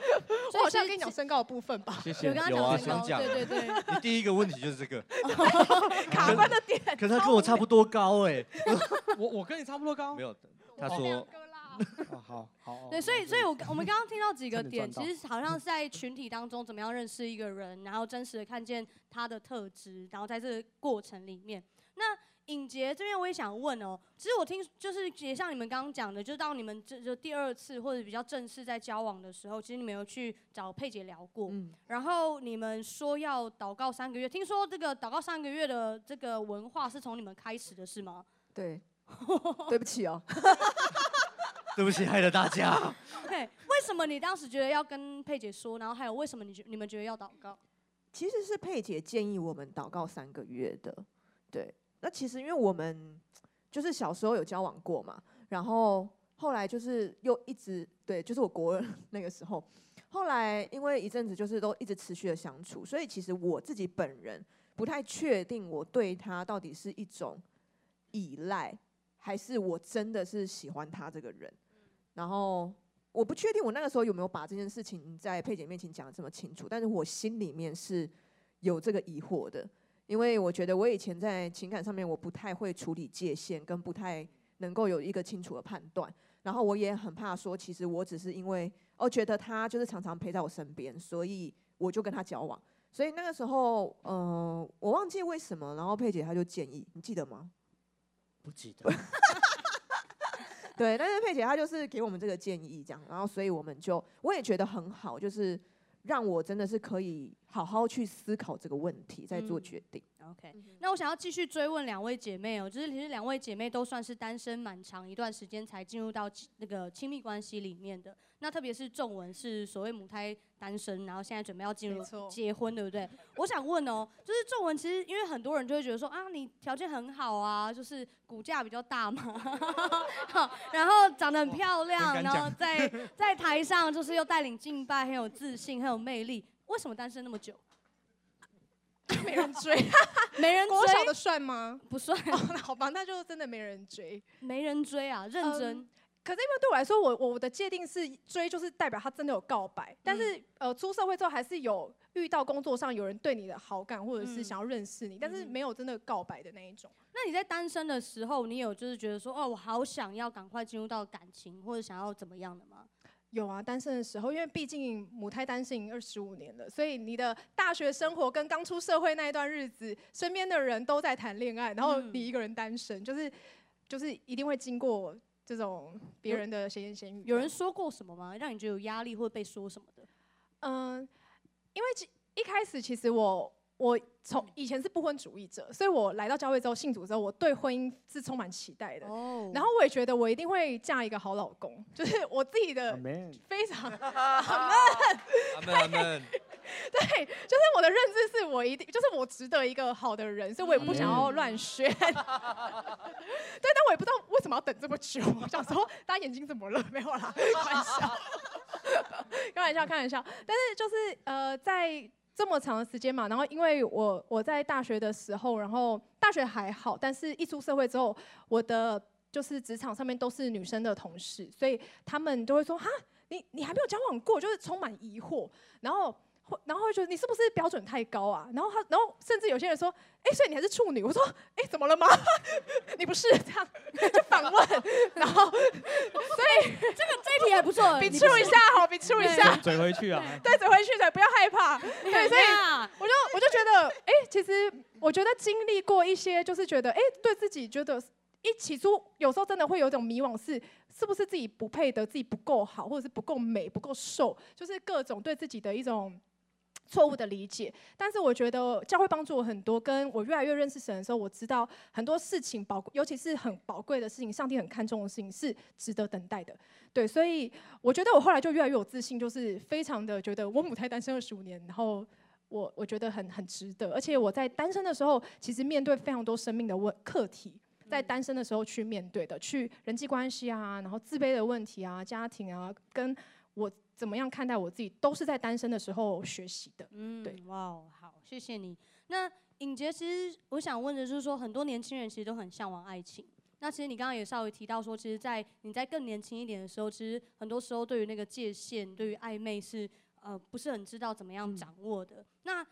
我好像跟你讲身高的部分吧，谢谢。有跟他讲身高，对对对。你第一个问题就是这个，卡关的点。可是他跟我差不多高哎，我我跟你差不多高。没有，他说。好好。对，所以所以我我们刚刚听到几个点，其实好像是在群体当中怎么样认识一个人，然后真实的看见他的特质，然后在这个过程里面，那。颖杰这边我也想问哦，其实我听就是也像你们刚刚讲的，就是到你们这就第二次或者比较正式在交往的时候，其实你们有去找佩姐聊过，嗯，然后你们说要祷告三个月，听说这个祷告三个月的这个文化是从你们开始的是吗？对，对不起哦，对不起，害了大家。对，为什么你当时觉得要跟佩姐说？然后还有为什么你觉你们觉得要祷告？其实是佩姐建议我们祷告三个月的，对。那其实因为我们就是小时候有交往过嘛，然后后来就是又一直对，就是我国二 那个时候，后来因为一阵子就是都一直持续的相处，所以其实我自己本人不太确定我对他到底是一种依赖，还是我真的是喜欢他这个人。然后我不确定我那个时候有没有把这件事情在佩姐面前讲得这么清楚，但是我心里面是有这个疑惑的。因为我觉得我以前在情感上面我不太会处理界限，跟不太能够有一个清楚的判断，然后我也很怕说，其实我只是因为哦觉得他就是常常陪在我身边，所以我就跟他交往。所以那个时候，嗯、呃，我忘记为什么，然后佩姐她就建议，你记得吗？不记得。对，但是佩姐她就是给我们这个建议，这样，然后所以我们就我也觉得很好，就是。让我真的是可以好好去思考这个问题，再做决定。嗯、OK，那我想要继续追问两位姐妹哦，就是其实两位姐妹都算是单身蛮长一段时间才进入到那个亲密关系里面的。那特别是仲文是所谓母胎单身，然后现在准备要进入结婚，对不对？我想问哦，就是仲文其实因为很多人就会觉得说啊，你条件很好啊，就是骨架比较大嘛，好，然后长得很漂亮，然后在 在台上就是又带领敬拜，很有自信，很有魅力，为什么单身那么久？没人追，没人追。国小的帅吗？不帅。哦，好吧，那就真的没人追。没人追啊，认真。嗯可是因为对我来说，我我的界定是追，就是代表他真的有告白。但是、嗯、呃，出社会之后还是有遇到工作上有人对你的好感，或者是想要认识你，嗯、但是没有真的告白的那一种。那你在单身的时候，你有就是觉得说，哦，我好想要赶快进入到感情，或者想要怎么样的吗？有啊，单身的时候，因为毕竟母胎单身二十五年了，所以你的大学生活跟刚出社会那一段日子，身边的人都在谈恋爱，然后你一个人单身，就是就是一定会经过。这种别人的闲言闲语，有人说过什么吗？让你觉得有压力或被说什么的？嗯，因为一开始其实我我从以前是不婚主义者，所以我来到教会之后信主之后，我对婚姻是充满期待的。哦，然后我也觉得我一定会嫁一个好老公，就是我自己的非常阿门阿门。对，就是我的认知是我一定，就是我值得一个好的人，所以我也不想要乱选。对，但我也不知道为什么要等这么久。我想说，大家眼睛怎么了？没有啦，开玩笑，开玩笑，开玩笑。但是就是呃，在这么长的时间嘛，然后因为我我在大学的时候，然后大学还好，但是一出社会之后，我的就是职场上面都是女生的同事，所以他们都会说：哈，你你还没有交往过，就是充满疑惑，然后。然后会觉得你是不是标准太高啊？然后他，然后甚至有些人说，哎，所以你还是处女？我说，哎，怎么了吗？你不是这样就反问，然后所以 这个这一题还不错，比处一下好，比处一下，嘴回去啊，对，嘴回去的，不要害怕。对，所以我就我就觉得，哎，其实我觉得经历过一些，就是觉得，哎，对自己觉得一起初有时候真的会有一种迷惘，是是不是自己不配得，自己不够好，或者是不够美，不够瘦，就是各种对自己的一种。错误的理解，但是我觉得教会帮助我很多。跟我越来越认识神的时候，我知道很多事情宝贵，尤其是很宝贵的事情，上帝很看重的事情是值得等待的。对，所以我觉得我后来就越来越有自信，就是非常的觉得我母胎单身二十五年，然后我我觉得很很值得。而且我在单身的时候，其实面对非常多生命的问课题，在单身的时候去面对的，去人际关系啊，然后自卑的问题啊，家庭啊，跟我怎么样看待我自己，都是在单身的时候学习的。嗯，对，哇，好，谢谢你。那尹杰，其实我想问的就是说，很多年轻人其实都很向往爱情。那其实你刚刚也稍微提到说，其实，在你在更年轻一点的时候，其实很多时候对于那个界限，对于暧昧是呃不是很知道怎么样掌握的。嗯、那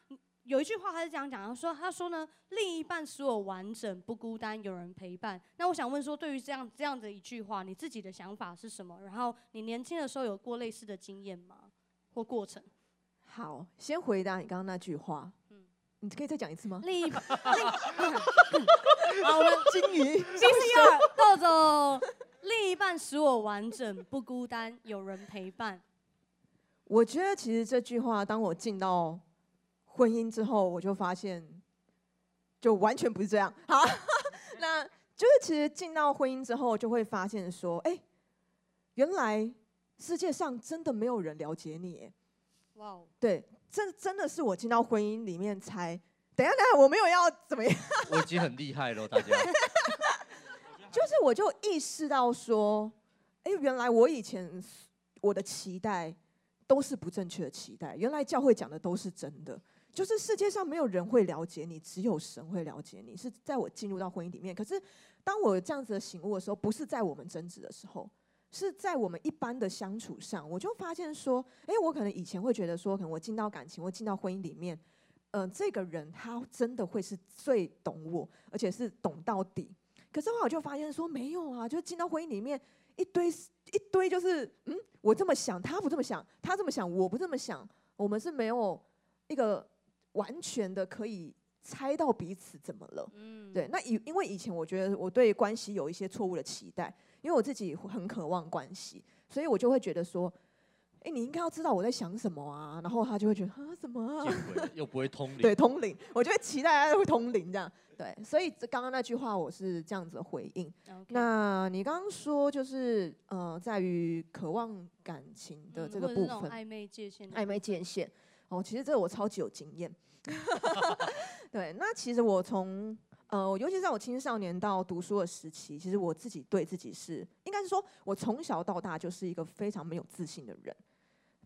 有一句话他是这样讲，他说他说呢，另一半使我完整不孤单，有人陪伴。那我想问说，对于这样这样的一句话，你自己的想法是什么？然后你年轻的时候有过类似的经验吗？或过程？好，先回答你刚刚那句话。你可以再讲一次吗？另一半，好，我们金鱼，第二，豆豆，另一半使我完整不孤单，有人陪伴。我觉得其实这句话，当我进到婚姻之后，我就发现，就完全不是这样。好，那就是其实进到婚姻之后，就会发现说，哎，原来世界上真的没有人了解你。哇哦，对。这真的是我进到婚姻里面才，等一下等一下，我没有要怎么样，我已经很厉害了，大家。就是我就意识到说，哎，原来我以前我的期待都是不正确的期待，原来教会讲的都是真的，就是世界上没有人会了解你，只有神会了解你。是在我进入到婚姻里面，可是当我这样子的醒悟的时候，不是在我们争执的时候。是在我们一般的相处上，我就发现说，哎，我可能以前会觉得说，可能我进到感情，我进到婚姻里面，嗯、这个人他真的会是最懂我，而且是懂到底。可是后来我就发现说，没有啊，就进到婚姻里面，一堆一堆就是，嗯，我这么想，他不这么想，他这么想，我不这么想，我们是没有一个完全的可以猜到彼此怎么了。嗯，对。那以因为以前我觉得我对关系有一些错误的期待。因为我自己很渴望关系，所以我就会觉得说，哎，你应该要知道我在想什么啊。然后他就会觉得啊，什么啊？又不会通灵。对，通灵。我就会期待他会通灵这样。对，所以刚刚那句话我是这样子回应。那你刚刚说就是呃，在于渴望感情的这个部分，暧昧界限，暧昧界限。哦，其实这个我超级有经验。对，那其实我从。呃，尤其在我青少年到读书的时期，其实我自己对自己是，应该是说，我从小到大就是一个非常没有自信的人，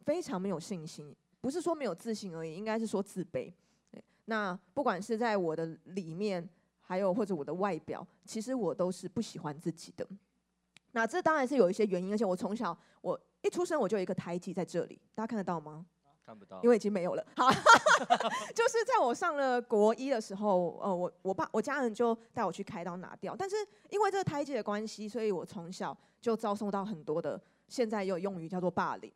非常没有信心，不是说没有自信而已，应该是说自卑。对，那不管是在我的里面，还有或者我的外表，其实我都是不喜欢自己的。那这当然是有一些原因，而且我从小我一出生我就有一个胎记在这里，大家看得到吗？看不到，因为已经没有了。好，就是在我上了国一的时候，呃，我我爸我家人就带我去开刀拿掉。但是因为这个胎记的关系，所以我从小就遭受到很多的，现在有用于叫做霸凌，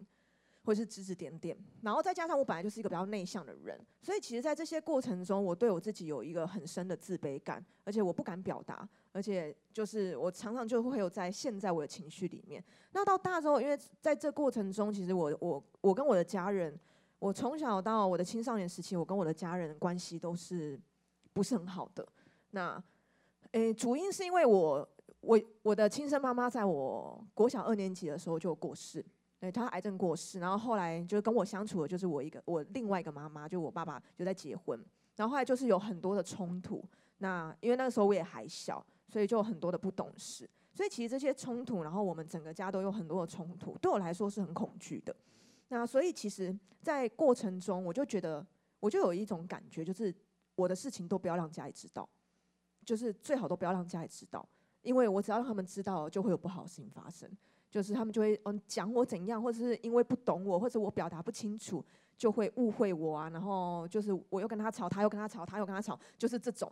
或是指指点点。然后再加上我本来就是一个比较内向的人，所以其实，在这些过程中，我对我自己有一个很深的自卑感，而且我不敢表达，而且就是我常常就会有在陷在我的情绪里面。那到大之后，因为在这过程中，其实我我我跟我的家人。我从小到我的青少年时期，我跟我的家人关系都是不是很好的。那，诶，主因是因为我我我的亲生妈妈在我国小二年级的时候就过世，对，她癌症过世，然后后来就跟我相处的就是我一个我另外一个妈妈，就我爸爸就在结婚，然后后来就是有很多的冲突。那因为那个时候我也还小，所以就有很多的不懂事，所以其实这些冲突，然后我们整个家都有很多的冲突，对我来说是很恐惧的。那所以其实，在过程中，我就觉得，我就有一种感觉，就是我的事情都不要让家里知道，就是最好都不要让家里知道，因为我只要让他们知道，就会有不好的事情发生，就是他们就会嗯讲我怎样，或者是因为不懂我，或者我表达不清楚，就会误会我啊，然后就是我又跟他吵，他又跟他吵，他又跟他吵，就是这种。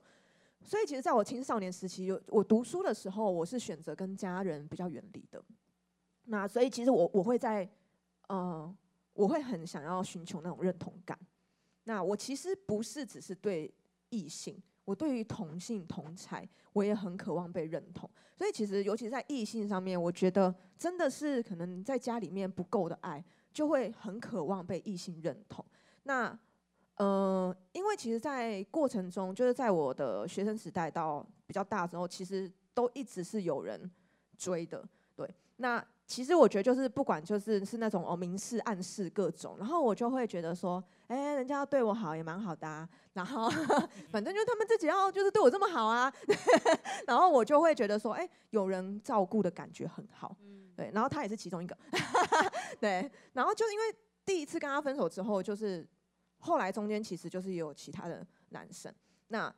所以其实，在我青少年时期，有我读书的时候，我是选择跟家人比较远离的。那所以其实我我会在嗯。我会很想要寻求那种认同感。那我其实不是只是对异性，我对于同性同才，我也很渴望被认同。所以其实，尤其是在异性上面，我觉得真的是可能在家里面不够的爱，就会很渴望被异性认同。那呃，因为其实，在过程中，就是在我的学生时代到比较大之后，其实都一直是有人追的。对，那其实我觉得就是不管就是是那种哦明示暗示各种，然后我就会觉得说，哎，人家要对我好也蛮好的啊。然后 反正就他们自己要就是对我这么好啊，然后我就会觉得说，哎，有人照顾的感觉很好。对，然后他也是其中一个。对，然后就因为第一次跟他分手之后，就是后来中间其实就是也有其他的男生。那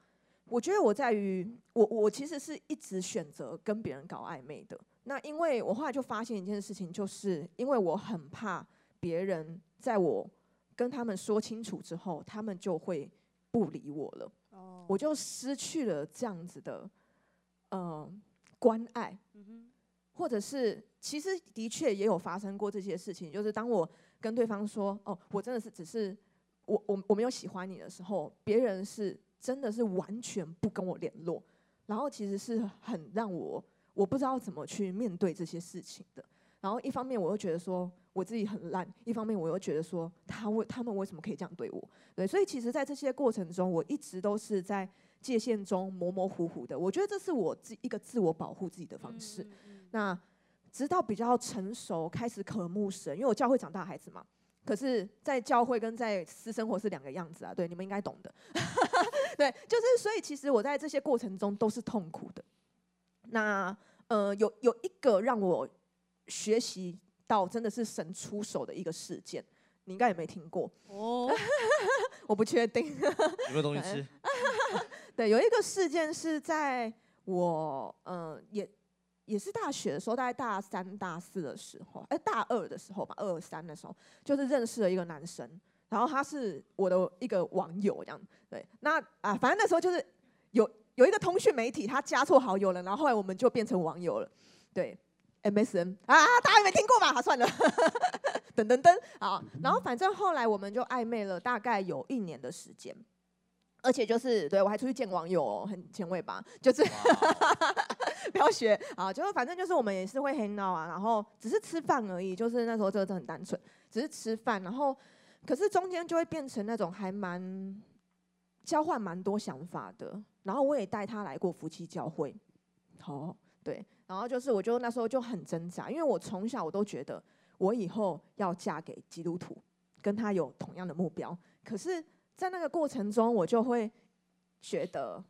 我觉得我在于我我其实是一直选择跟别人搞暧昧的。那因为我后来就发现一件事情，就是因为我很怕别人在我跟他们说清楚之后，他们就会不理我了。哦，我就失去了这样子的呃关爱。嗯哼，或者是其实的确也有发生过这些事情，就是当我跟对方说哦，我真的是只是我我我没有喜欢你的时候，别人是真的是完全不跟我联络，然后其实是很让我。我不知道怎么去面对这些事情的，然后一方面我又觉得说我自己很烂，一方面我又觉得说他为他们为什么可以这样对我？对，所以其实，在这些过程中，我一直都是在界限中模模糊糊的。我觉得这是我自一个自我保护自己的方式。嗯嗯嗯。那直到比较成熟，开始渴慕神，因为我教会长大孩子嘛，可是在教会跟在私生活是两个样子啊。对，你们应该懂的。对，就是所以其实我在这些过程中都是痛苦的。那呃，有有一个让我学习到真的是神出手的一个事件，你应该也没听过哦，我不确定有没有东西吃。对，有一个事件是在我呃也也是大学的时候，大概大三大四的时候，哎，大二的时候吧，二三的时候，就是认识了一个男生，然后他是我的一个网友，这样对。那啊，反正那时候就是有。有一个通讯媒体，他加错好友了，然后后来我们就变成网友了，对，MSN 啊，大家有没有听过吧？好，算了，噔 噔噔，好，然后反正后来我们就暧昧了大概有一年的时间，而且就是对我还出去见网友哦，很前卫吧？就是 不要学。啊，就是反正就是我们也是会 hang out 啊，然后只是吃饭而已，就是那时候真的很单纯，只是吃饭，然后可是中间就会变成那种还蛮交换蛮多想法的。然后我也带他来过夫妻教会，好，对，然后就是我就那时候就很挣扎，因为我从小我都觉得我以后要嫁给基督徒，跟他有同样的目标。可是，在那个过程中，我就会觉得，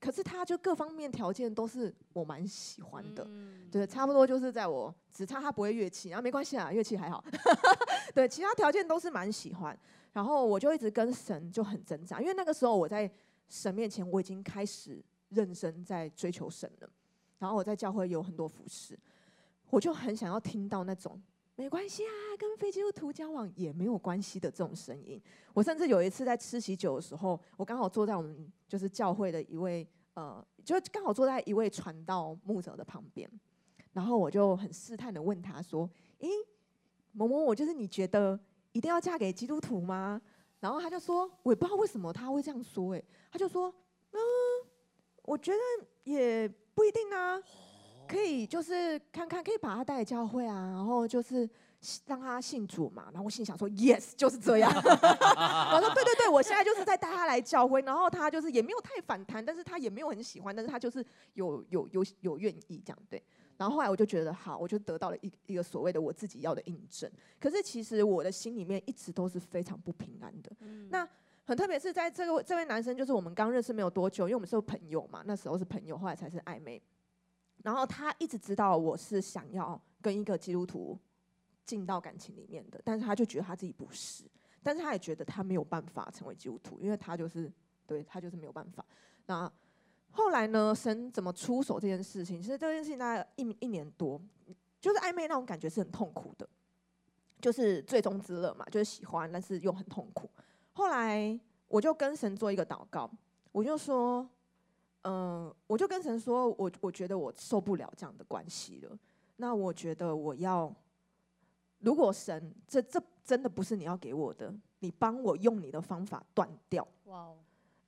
可是他就各方面条件都是我蛮喜欢的，对，差不多就是在我只差他不会乐器，然后没关系啊，乐器还好，对，其他条件都是蛮喜欢。然后我就一直跟神就很挣扎，因为那个时候我在。神面前，我已经开始认真在追求神了。然后我在教会有很多服侍，我就很想要听到那种没关系啊，跟非基督徒交往也没有关系的这种声音。我甚至有一次在吃喜酒的时候，我刚好坐在我们就是教会的一位呃，就刚好坐在一位传道牧者的旁边，然后我就很试探的问他说：“诶，某某，我就是你觉得一定要嫁给基督徒吗？”然后他就说：“我也不知道为什么他会这样说。”诶，他就说：“嗯，我觉得也不一定啊，可以就是看看，可以把他带来教会啊，然后就是让他信主嘛。”然后我心想说：“Yes，就是这样。”我说：“对对对，我现在就是在带他来教会，然后他就是也没有太反弹，但是他也没有很喜欢，但是他就是有有有有愿意这样对。”然后后来我就觉得好，我就得到了一一个所谓的我自己要的印证。可是其实我的心里面一直都是非常不平安的。嗯、那很特别是在这个这位男生，就是我们刚认识没有多久，因为我们是朋友嘛，那时候是朋友，后来才是暧昧。然后他一直知道我是想要跟一个基督徒进到感情里面的，但是他就觉得他自己不是，但是他也觉得他没有办法成为基督徒，因为他就是对他就是没有办法。那后来呢？神怎么出手这件事情？其实这件事情大概一一年多，就是暧昧那种感觉是很痛苦的，就是最终之乐嘛，就是喜欢，但是又很痛苦。后来我就跟神做一个祷告，我就说，嗯、我就跟神说，我我觉得我受不了这样的关系了。那我觉得我要，如果神这这真的不是你要给我的，你帮我用你的方法断掉。哇哦。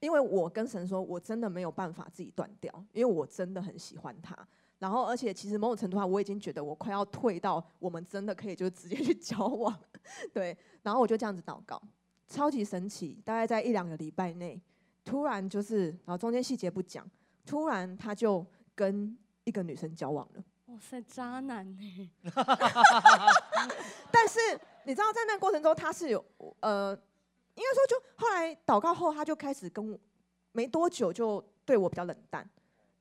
因为我跟神说，我真的没有办法自己断掉，因为我真的很喜欢他。然后，而且其实某种程度上，我已经觉得我快要退到我们真的可以就直接去交往。对，然后我就这样子祷告，超级神奇。大概在一两个礼拜内，突然就是，然后中间细节不讲，突然他就跟一个女生交往了。哇塞，渣男呢？但是你知道，在那个过程中，他是有呃，应该说，就后来祷告后，他就开始跟我，没多久就对我比较冷淡、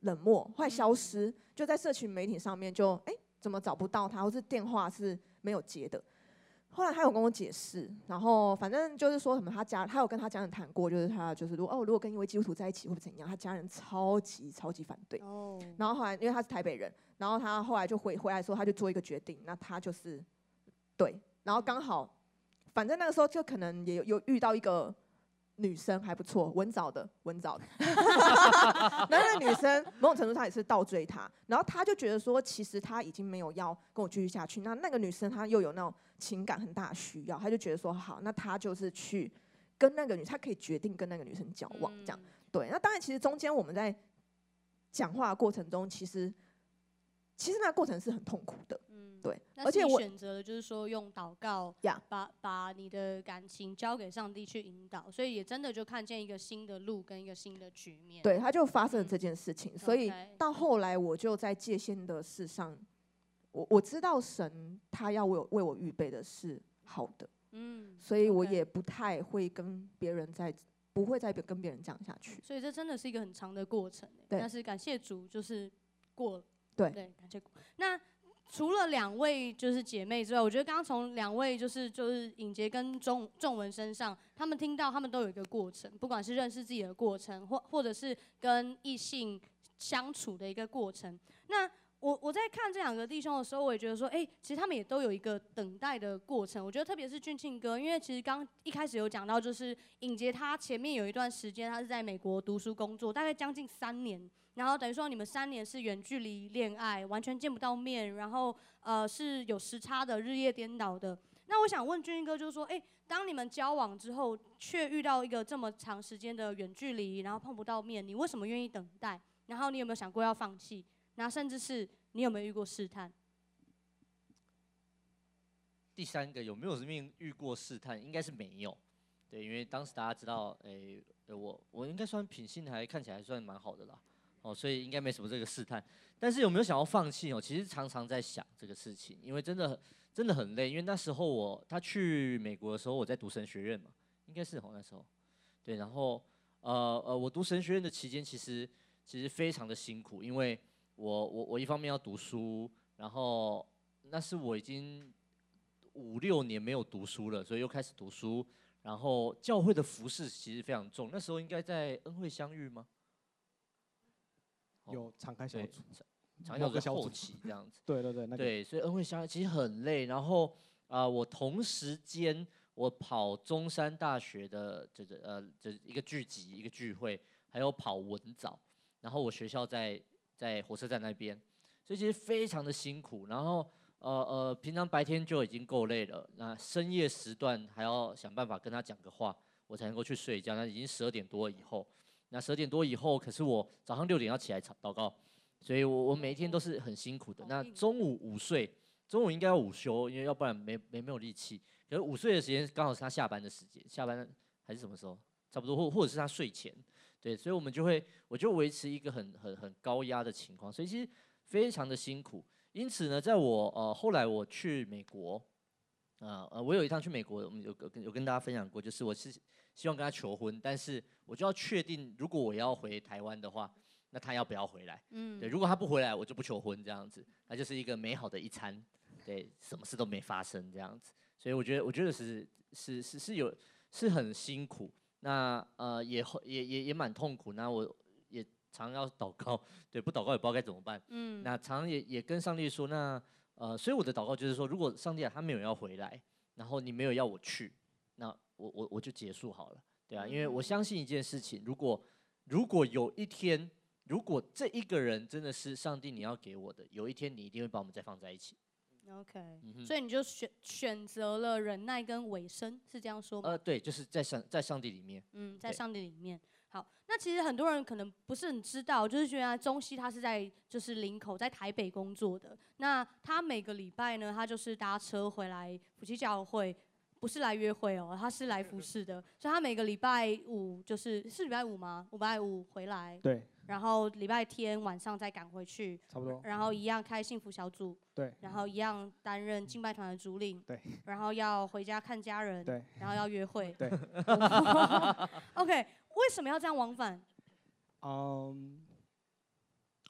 冷漠，后来消失，就在社群媒体上面就哎、欸，怎么找不到他，或是电话是没有接的。后来他有跟我解释，然后反正就是说什么他家，他有跟他家人谈过，就是他就是如果哦，如果跟一位基督徒在一起会怎样，他家人超级超级反对。哦。然后后来因为他是台北人，然后他后来就回回来说，他就做一个决定，那他就是对，然后刚好，反正那个时候就可能也有有遇到一个。女生还不错，文藻的文藻的，然 后那个女生某种程度上也是倒追他，然后他就觉得说，其实他已经没有要跟我继续下去。那那个女生她又有那种情感很大的需要，他就觉得说好，那他就是去跟那个女，他可以决定跟那个女生交往这样。对，那当然其实中间我们在讲话的过程中，其实其实那过程是很痛苦的。嗯对，而且我选择了就是说用祷告，把把你的感情交给上帝去引导，所以也真的就看见一个新的路跟一个新的局面。对，他就发生了这件事情，嗯、所以到后来我就在界限的事上，我我知道神他要为我为我预备的是好的，嗯，所以我也不太会跟别人再不会再跟别人讲下去。所以这真的是一个很长的过程，但是感谢主就是过了，对对，感谢。那。除了两位就是姐妹之外，我觉得刚刚从两位就是就是尹杰跟仲仲文身上，他们听到他们都有一个过程，不管是认识自己的过程，或或者是跟异性相处的一个过程。那我我在看这两个弟兄的时候，我也觉得说，哎、其实他们也都有一个等待的过程。我觉得特别是俊庆哥，因为其实刚一开始有讲到，就是尹杰他前面有一段时间他是在美国读书工作，大概将近三年。然后等于说你们三年是远距离恋爱，完全见不到面，然后呃是有时差的，日夜颠倒的。那我想问俊英哥，就是说，哎，当你们交往之后，却遇到一个这么长时间的远距离，然后碰不到面，你为什么愿意等待？然后你有没有想过要放弃？那甚至是你有没有遇过试探？第三个有没有命遇过试探？应该是没有，对，因为当时大家知道，哎，我我应该算品性还看起来算蛮好的啦。哦，所以应该没什么这个试探，但是有没有想要放弃哦？其实常常在想这个事情，因为真的真的很累。因为那时候我他去美国的时候，我在读神学院嘛，应该是哦那时候，对，然后呃呃，我读神学院的期间，其实其实非常的辛苦，因为我我我一方面要读书，然后那是我已经五六年没有读书了，所以又开始读书，然后教会的服饰其实非常重。那时候应该在恩惠相遇吗？有敞开小组，敞开小组后期这样子。对对对，那个、对，所以恩惠相其实很累。然后啊、呃，我同时间我跑中山大学的这个呃这一个聚集一个聚会，还有跑文藻。然后我学校在在火车站那边，所以其实非常的辛苦。然后呃呃，平常白天就已经够累了，那深夜时段还要想办法跟他讲个话，我才能够去睡觉。那已经十二点多以后。那十点多以后，可是我早上六点要起来祷告，所以我我每一天都是很辛苦的。那中午午睡，中午应该要午休，因为要不然没没没有力气。可是午睡的时间刚好是他下班的时间，下班还是什么时候？差不多或或者是他睡前，对，所以我们就会我就维持一个很很很高压的情况，所以其实非常的辛苦。因此呢，在我呃后来我去美国，啊呃我有一趟去美国，我们有跟有跟大家分享过，就是我是。希望跟他求婚，但是我就要确定，如果我要回台湾的话，那他要不要回来？嗯，对，如果他不回来，我就不求婚，这样子，那就是一个美好的一餐，对，什么事都没发生这样子。所以我觉得，我觉得是是是是有是很辛苦，那呃也也也也蛮痛苦。那我也常要祷告，对，不祷告也不知道该怎么办。嗯，那常也也跟上帝说，那呃，所以我的祷告就是说，如果上帝啊他没有要回来，然后你没有要我去，那。我我我就结束好了，对啊，因为我相信一件事情，如果如果有一天，如果这一个人真的是上帝你要给我的，有一天你一定会把我们再放在一起。OK，嗯，所以你就选选择了忍耐跟尾声，是这样说吗？呃，对，就是在上在上帝里面。嗯，在上帝里面。好，那其实很多人可能不是很知道，就是原来中西他是在就是林口在台北工作的，那他每个礼拜呢，他就是搭车回来夫妻教会。不是来约会哦，他是来服侍的，所以他每个礼拜五就是是礼拜五吗？礼拜五回来，对，然后礼拜天晚上再赶回去，差不多，然后一样开幸福小组，对，然后一样担任敬拜团的主领，对，然后要回家看家人，对，然后要约会，对，OK，为什么要这样往返？嗯，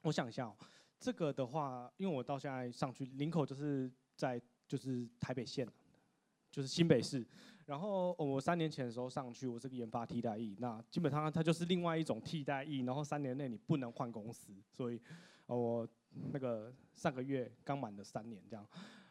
我想一下哦，这个的话，因为我到现在上去林口就是在就是台北县。就是新北市，然后我三年前的时候上去，我是个研发替代役，那基本上它就是另外一种替代役，然后三年内你不能换公司，所以，我那个上个月刚满了三年这样，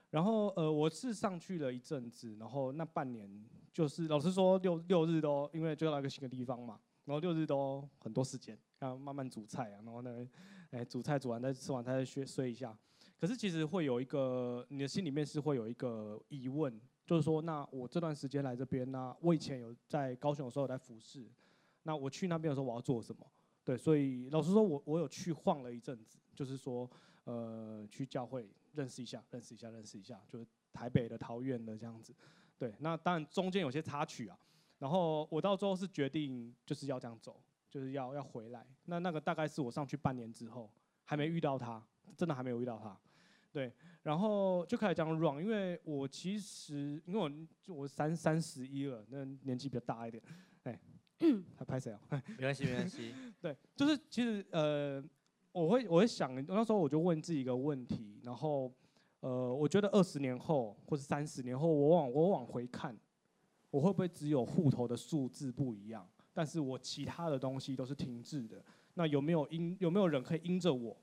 然后呃我是上去了一阵子，然后那半年就是老实说六六日都因为就到一个新的地方嘛，然后六日都很多时间，要慢慢煮菜啊，然后呢，哎煮菜煮完再吃完再睡睡一下，可是其实会有一个你的心里面是会有一个疑问。就是说，那我这段时间来这边，那我以前有在高雄的时候有在服侍，那我去那边的时候我要做什么？对，所以老实说，我我有去晃了一阵子，就是说，呃，去教会认识一下，认识一下，认识一下，就是台北的、桃园的这样子。对，那当然中间有些插曲啊，然后我到最后是决定就是要这样走，就是要要回来。那那个大概是我上去半年之后，还没遇到他，真的还没有遇到他。对，然后就开始这样 run，因为我其实因为我就我三三十一了，那年纪比较大一点，哎，还拍谁啊？没关系，没关系。对，就是其实呃，我会我会想，那时候我就问自己一个问题，然后呃，我觉得二十年后或者三十年后，我往我往回看，我会不会只有户头的数字不一样，但是我其他的东西都是停滞的？那有没有因有没有人可以因着我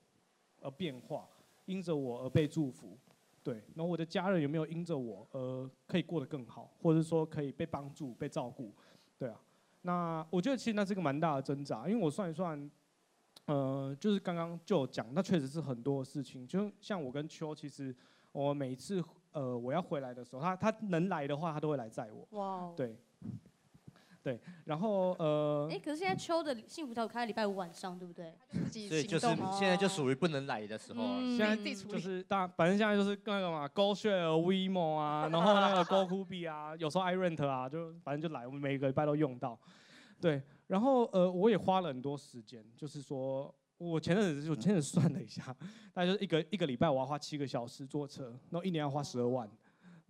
而变化？因着我而被祝福，对，然后我的家人有没有因着我而可以过得更好，或者说可以被帮助、被照顾，对啊，那我觉得其实那是个蛮大的挣扎，因为我算一算，呃，就是刚刚就讲，那确实是很多事情，就像我跟秋，其实我每一次呃我要回来的时候，他他能来的话，他都会来载我，哇 Wow，对。对，然后呃，哎，可是现在秋的幸福小组开礼拜五晚上，对不对？所以就是现在就属于不能来的时候。现在就是大，反正现在就是那个嘛，GoShare、WeMo 啊，然后那个 GoKubi 啊，有时候 iRent 啊，就反正就来，我们每个礼拜都用到。对，然后呃，我也花了很多时间，就是说我前阵子就前阵子算了一下，大概就是一个一个礼拜我要花七个小时坐车，然后一年要花十二万，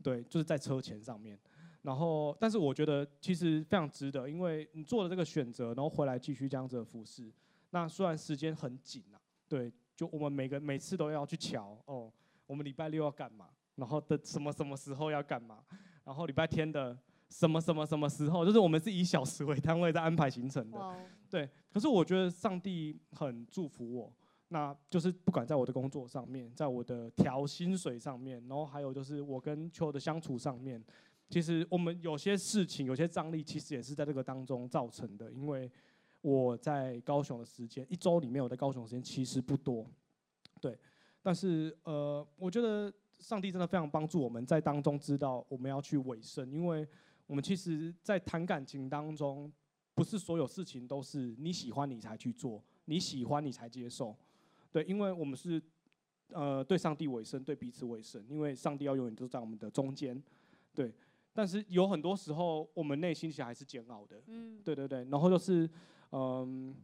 对，就是在车钱上面。然后，但是我觉得其实非常值得，因为你做了这个选择，然后回来继续这样子的服侍。那虽然时间很紧啊，对，就我们每个每次都要去瞧哦，我们礼拜六要干嘛，然后的什么什么时候要干嘛，然后礼拜天的什么什么什么时候，就是我们是以小时为单位在安排行程的。Wow. 对，可是我觉得上帝很祝福我，那就是不管在我的工作上面，在我的调薪水上面，然后还有就是我跟秋的相处上面。其实我们有些事情，有些张力，其实也是在这个当中造成的。因为我在高雄的时间，一周里面我在高雄时间其实不多，对。但是呃，我觉得上帝真的非常帮助我们在当中知道我们要去委身，因为我们其实，在谈感情当中，不是所有事情都是你喜欢你才去做，你喜欢你才接受，对。因为我们是呃对上帝委身，对彼此委身，因为上帝要永远都在我们的中间，对。但是有很多时候，我们内心其实还是煎熬的。嗯，对对对。然后就是，嗯，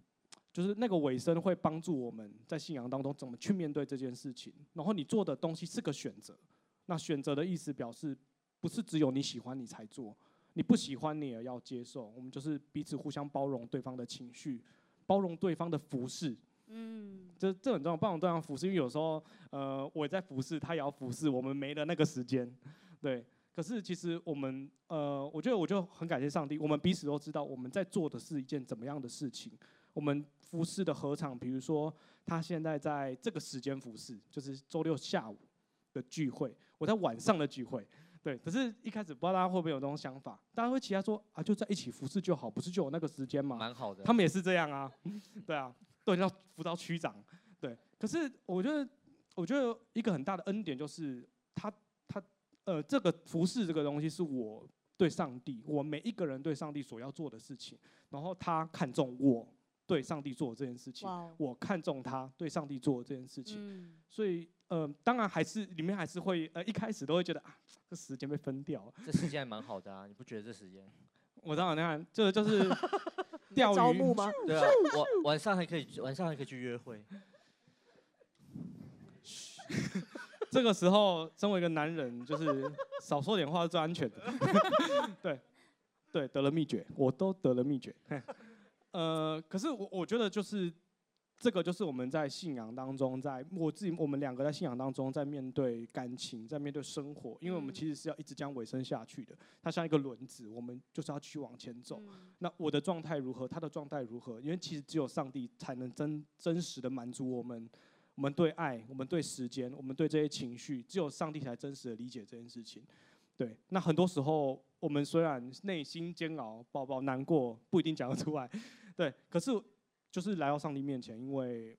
就是那个尾声会帮助我们在信仰当中怎么去面对这件事情。然后你做的东西是个选择，那选择的意思表示不是只有你喜欢你才做，你不喜欢你也要接受。我们就是彼此互相包容对方的情绪，包容对方的服饰。嗯，这这很重要，包容对方服侍，因为有时候，呃，我也在服侍，他也要服侍，我们没了那个时间，对。可是其实我们呃，我觉得我就很感谢上帝，我们彼此都知道我们在做的是一件怎么样的事情。我们服侍的合场，比如说他现在在这个时间服侍，就是周六下午的聚会，我在晚上的聚会，对。可是一开始不知道大家会不会有这种想法，大家会期待说啊，就在一起服侍就好，不是就有那个时间吗？蛮好的。他们也是这样啊，对啊，都要辅导区长，对。可是我觉得，我觉得一个很大的恩典就是他。呃，这个服侍这个东西是我对上帝，我每一个人对上帝所要做的事情。然后他看重我，对上帝做的这件事情我看重他对上帝做的这件事情，嗯、所以呃，当然还是里面还是会呃一开始都会觉得啊，这时间被分掉了，这时间还蛮好的啊，你不觉得这时间？我当然，你看这个就是 钓鱼木吗？对啊，晚晚上还可以晚上还可以去约会。这个时候，身为一个男人，就是少说点话是最安全的。对，对，得了秘诀，我都得了秘诀。呃，可是我我觉得就是这个，就是我们在信仰当中，在我自己我们两个在信仰当中，在面对感情，在面对生活，因为我们其实是要一直将尾声下去的。它像一个轮子，我们就是要去往前走。那我的状态如何？他的状态如何？因为其实只有上帝才能真真实的满足我们。我们对爱，我们对时间，我们对这些情绪，只有上帝才真实的理解这件事情。对，那很多时候我们虽然内心煎熬、宝宝难过，不一定讲得出来。对，可是就是来到上帝面前，因为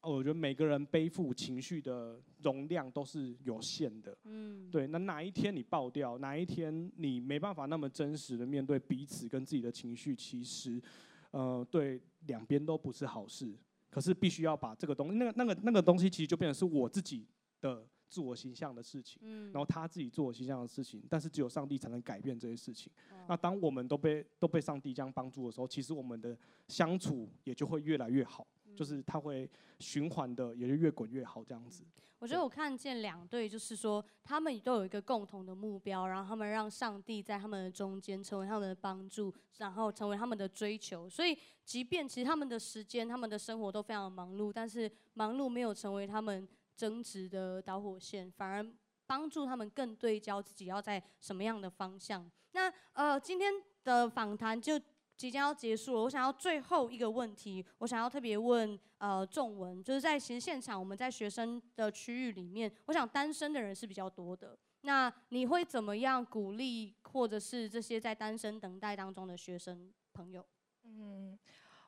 我觉得每个人背负情绪的容量都是有限的。嗯，对。那哪一天你爆掉，哪一天你没办法那么真实的面对彼此跟自己的情绪，其实，呃，对两边都不是好事。可是必须要把这个东西，那个、那个、那个东西，其实就变成是我自己的自我形象的事情，嗯，然后他自己自我形象的事情，但是只有上帝才能改变这些事情。哦、那当我们都被都被上帝这样帮助的时候，其实我们的相处也就会越来越好，嗯、就是他会循环的，也就越滚越好这样子。我觉得我看见两队，就是说他们都有一个共同的目标，然后他们让上帝在他们的中间成为他们的帮助，然后成为他们的追求。所以，即便其实他们的时间、他们的生活都非常忙碌，但是忙碌没有成为他们争执的导火线，反而帮助他们更对焦自己要在什么样的方向。那呃，今天的访谈就。即将要结束了，我想要最后一个问题，我想要特别问呃仲文，就是在其实现场我们在学生的区域里面，我想单身的人是比较多的，那你会怎么样鼓励或者是这些在单身等待当中的学生朋友？嗯，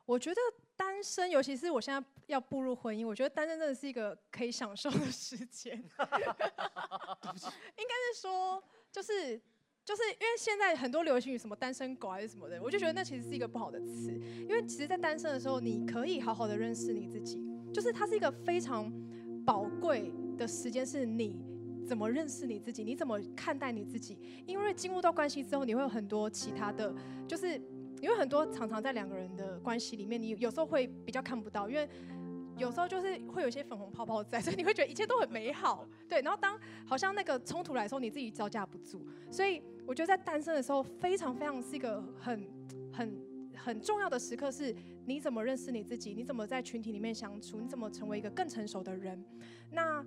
我觉得单身，尤其是我现在要步入婚姻，我觉得单身真的是一个可以享受的时间，应该是说就是。就是因为现在很多流行语什么单身狗还是什么的，我就觉得那其实是一个不好的词。因为其实，在单身的时候，你可以好好的认识你自己，就是它是一个非常宝贵的时间，是你怎么认识你自己，你怎么看待你自己。因为进入到关系之后，你会有很多其他的，就是因为很多常常在两个人的关系里面，你有时候会比较看不到，因为。有时候就是会有一些粉红泡泡在，所以你会觉得一切都很美好，对。然后当好像那个冲突来的时候，你自己招架不住。所以我觉得在单身的时候，非常非常是一个很很很重要的时刻，是你怎么认识你自己，你怎么在群体里面相处，你怎么成为一个更成熟的人。那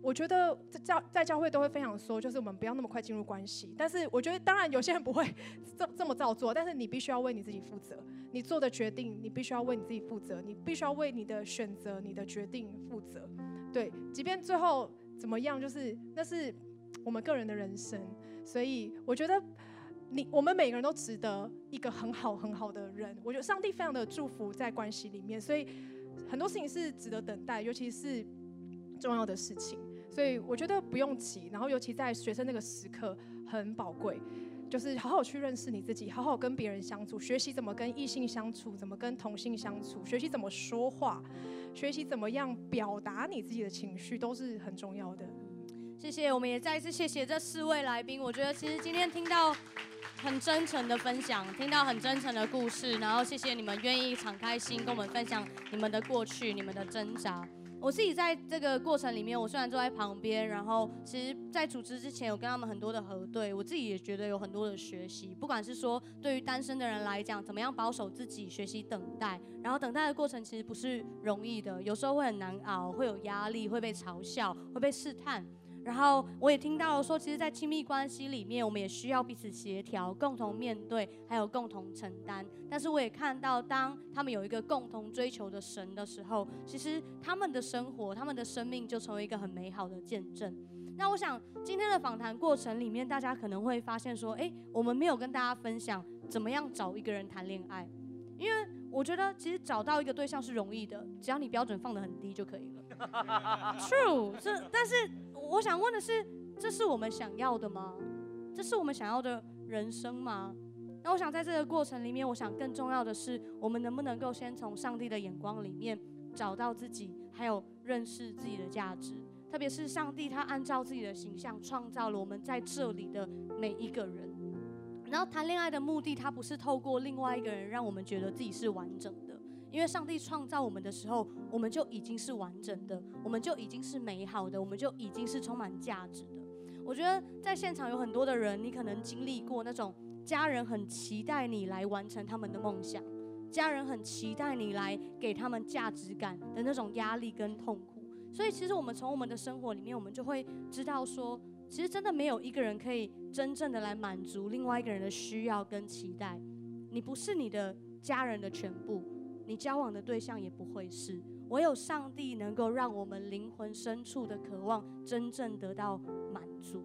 我觉得在教在教会都会非常说，就是我们不要那么快进入关系。但是我觉得，当然有些人不会这这么照做，但是你必须要为你自己负责。你做的决定，你必须要为你自己负责。你必须要为你的选择、你的决定负责。对，即便最后怎么样，就是那是我们个人的人生。所以我觉得你我们每个人都值得一个很好很好的人。我觉得上帝非常的祝福在关系里面，所以很多事情是值得等待，尤其是重要的事情。所以我觉得不用急，然后尤其在学生那个时刻很宝贵，就是好好去认识你自己，好好跟别人相处，学习怎么跟异性相处，怎么跟同性相处，学习怎么说话，学习怎么样表达你自己的情绪，都是很重要的。谢谢，我们也再一次谢谢这四位来宾。我觉得其实今天听到很真诚的分享，听到很真诚的故事，然后谢谢你们愿意敞开心跟我们分享你们的过去，你们的挣扎。我自己在这个过程里面，我虽然坐在旁边，然后其实，在组织之前有跟他们很多的核对，我自己也觉得有很多的学习。不管是说对于单身的人来讲，怎么样保守自己，学习等待，然后等待的过程其实不是容易的，有时候会很难熬，会有压力，会被嘲笑，会被试探。然后我也听到了说，其实，在亲密关系里面，我们也需要彼此协调，共同面对，还有共同承担。但是我也看到，当他们有一个共同追求的神的时候，其实他们的生活、他们的生命就成为一个很美好的见证。那我想，今天的访谈过程里面，大家可能会发现说，诶，我们没有跟大家分享怎么样找一个人谈恋爱，因为我觉得其实找到一个对象是容易的，只要你标准放得很低就可以了。True，这但是。我想问的是，这是我们想要的吗？这是我们想要的人生吗？那我想在这个过程里面，我想更重要的是，我们能不能够先从上帝的眼光里面找到自己，还有认识自己的价值。特别是上帝他按照自己的形象创造了我们在这里的每一个人。然后谈恋爱的目的，他不是透过另外一个人让我们觉得自己是完整的，因为上帝创造我们的时候，我们就已经是完整的，我们就已经是美好的，我们就已经是充满价值的。我觉得在现场有很多的人，你可能经历过那种。家人很期待你来完成他们的梦想，家人很期待你来给他们价值感的那种压力跟痛苦。所以，其实我们从我们的生活里面，我们就会知道说，其实真的没有一个人可以真正的来满足另外一个人的需要跟期待。你不是你的家人的全部，你交往的对象也不会是。唯有上帝能够让我们灵魂深处的渴望真正得到满足。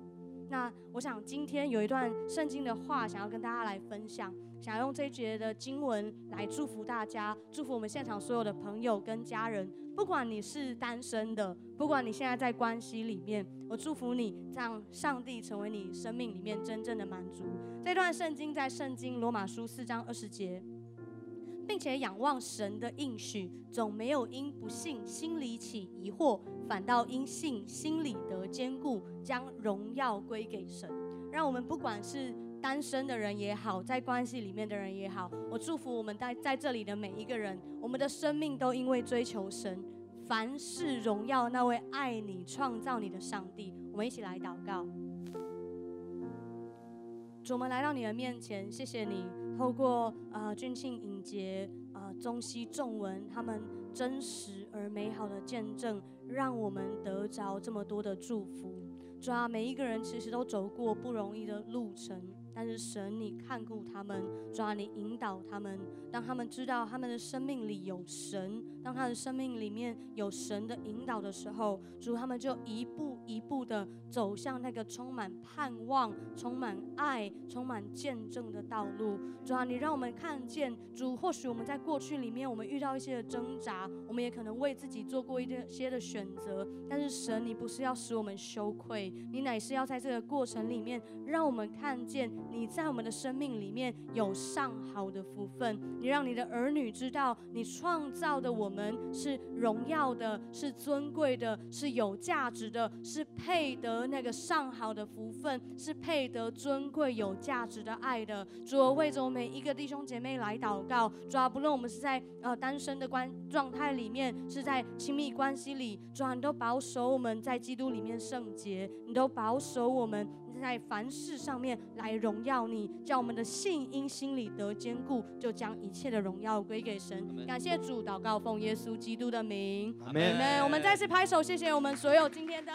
那我想今天有一段圣经的话，想要跟大家来分享，想要用这一节的经文来祝福大家，祝福我们现场所有的朋友跟家人。不管你是单身的，不管你现在在关系里面，我祝福你，让上帝成为你生命里面真正的满足。这段圣经在圣经罗马书四章二十节。并且仰望神的应许，总没有因不信心里起疑惑，反倒因信心里得坚固，将荣耀归给神。让我们不管是单身的人也好，在关系里面的人也好，我祝福我们在在这里的每一个人，我们的生命都因为追求神，凡事荣耀那位爱你、创造你的上帝。我们一起来祷告。主，我们来到你的面前，谢谢你透过呃俊庆、影节、呃中西、仲文他们真实而美好的见证，让我们得着这么多的祝福。主啊，每一个人其实都走过不容易的路程。但是神，你看顾他们，主啊，你引导他们，当他们知道他们的生命里有神，当他的生命里面有神的引导的时候，主，他们就一步一步的走向那个充满盼望、充满爱、充满见证的道路。主啊，你让我们看见，主，或许我们在过去里面，我们遇到一些的挣扎，我们也可能为自己做过一些的选择。但是神，你不是要使我们羞愧，你乃是要在这个过程里面，让我们看见。你在我们的生命里面有上好的福分，你让你的儿女知道，你创造的我们是荣耀的，是尊贵的，是有价值的，是配得那个上好的福分，是配得尊贵有价值的爱的。主啊，为着我们每一个弟兄姐妹来祷告，主啊，不论我们是在呃单身的关状态里面，是在亲密关系里，主啊，你都保守我们在基督里面圣洁，你都保守我们。在凡事上面来荣耀你，叫我们的信因心里得坚固，就将一切的荣耀归给神。感谢主，祷告奉耶稣基督的名，阿门。我们再次拍手，谢谢我们所有今天的。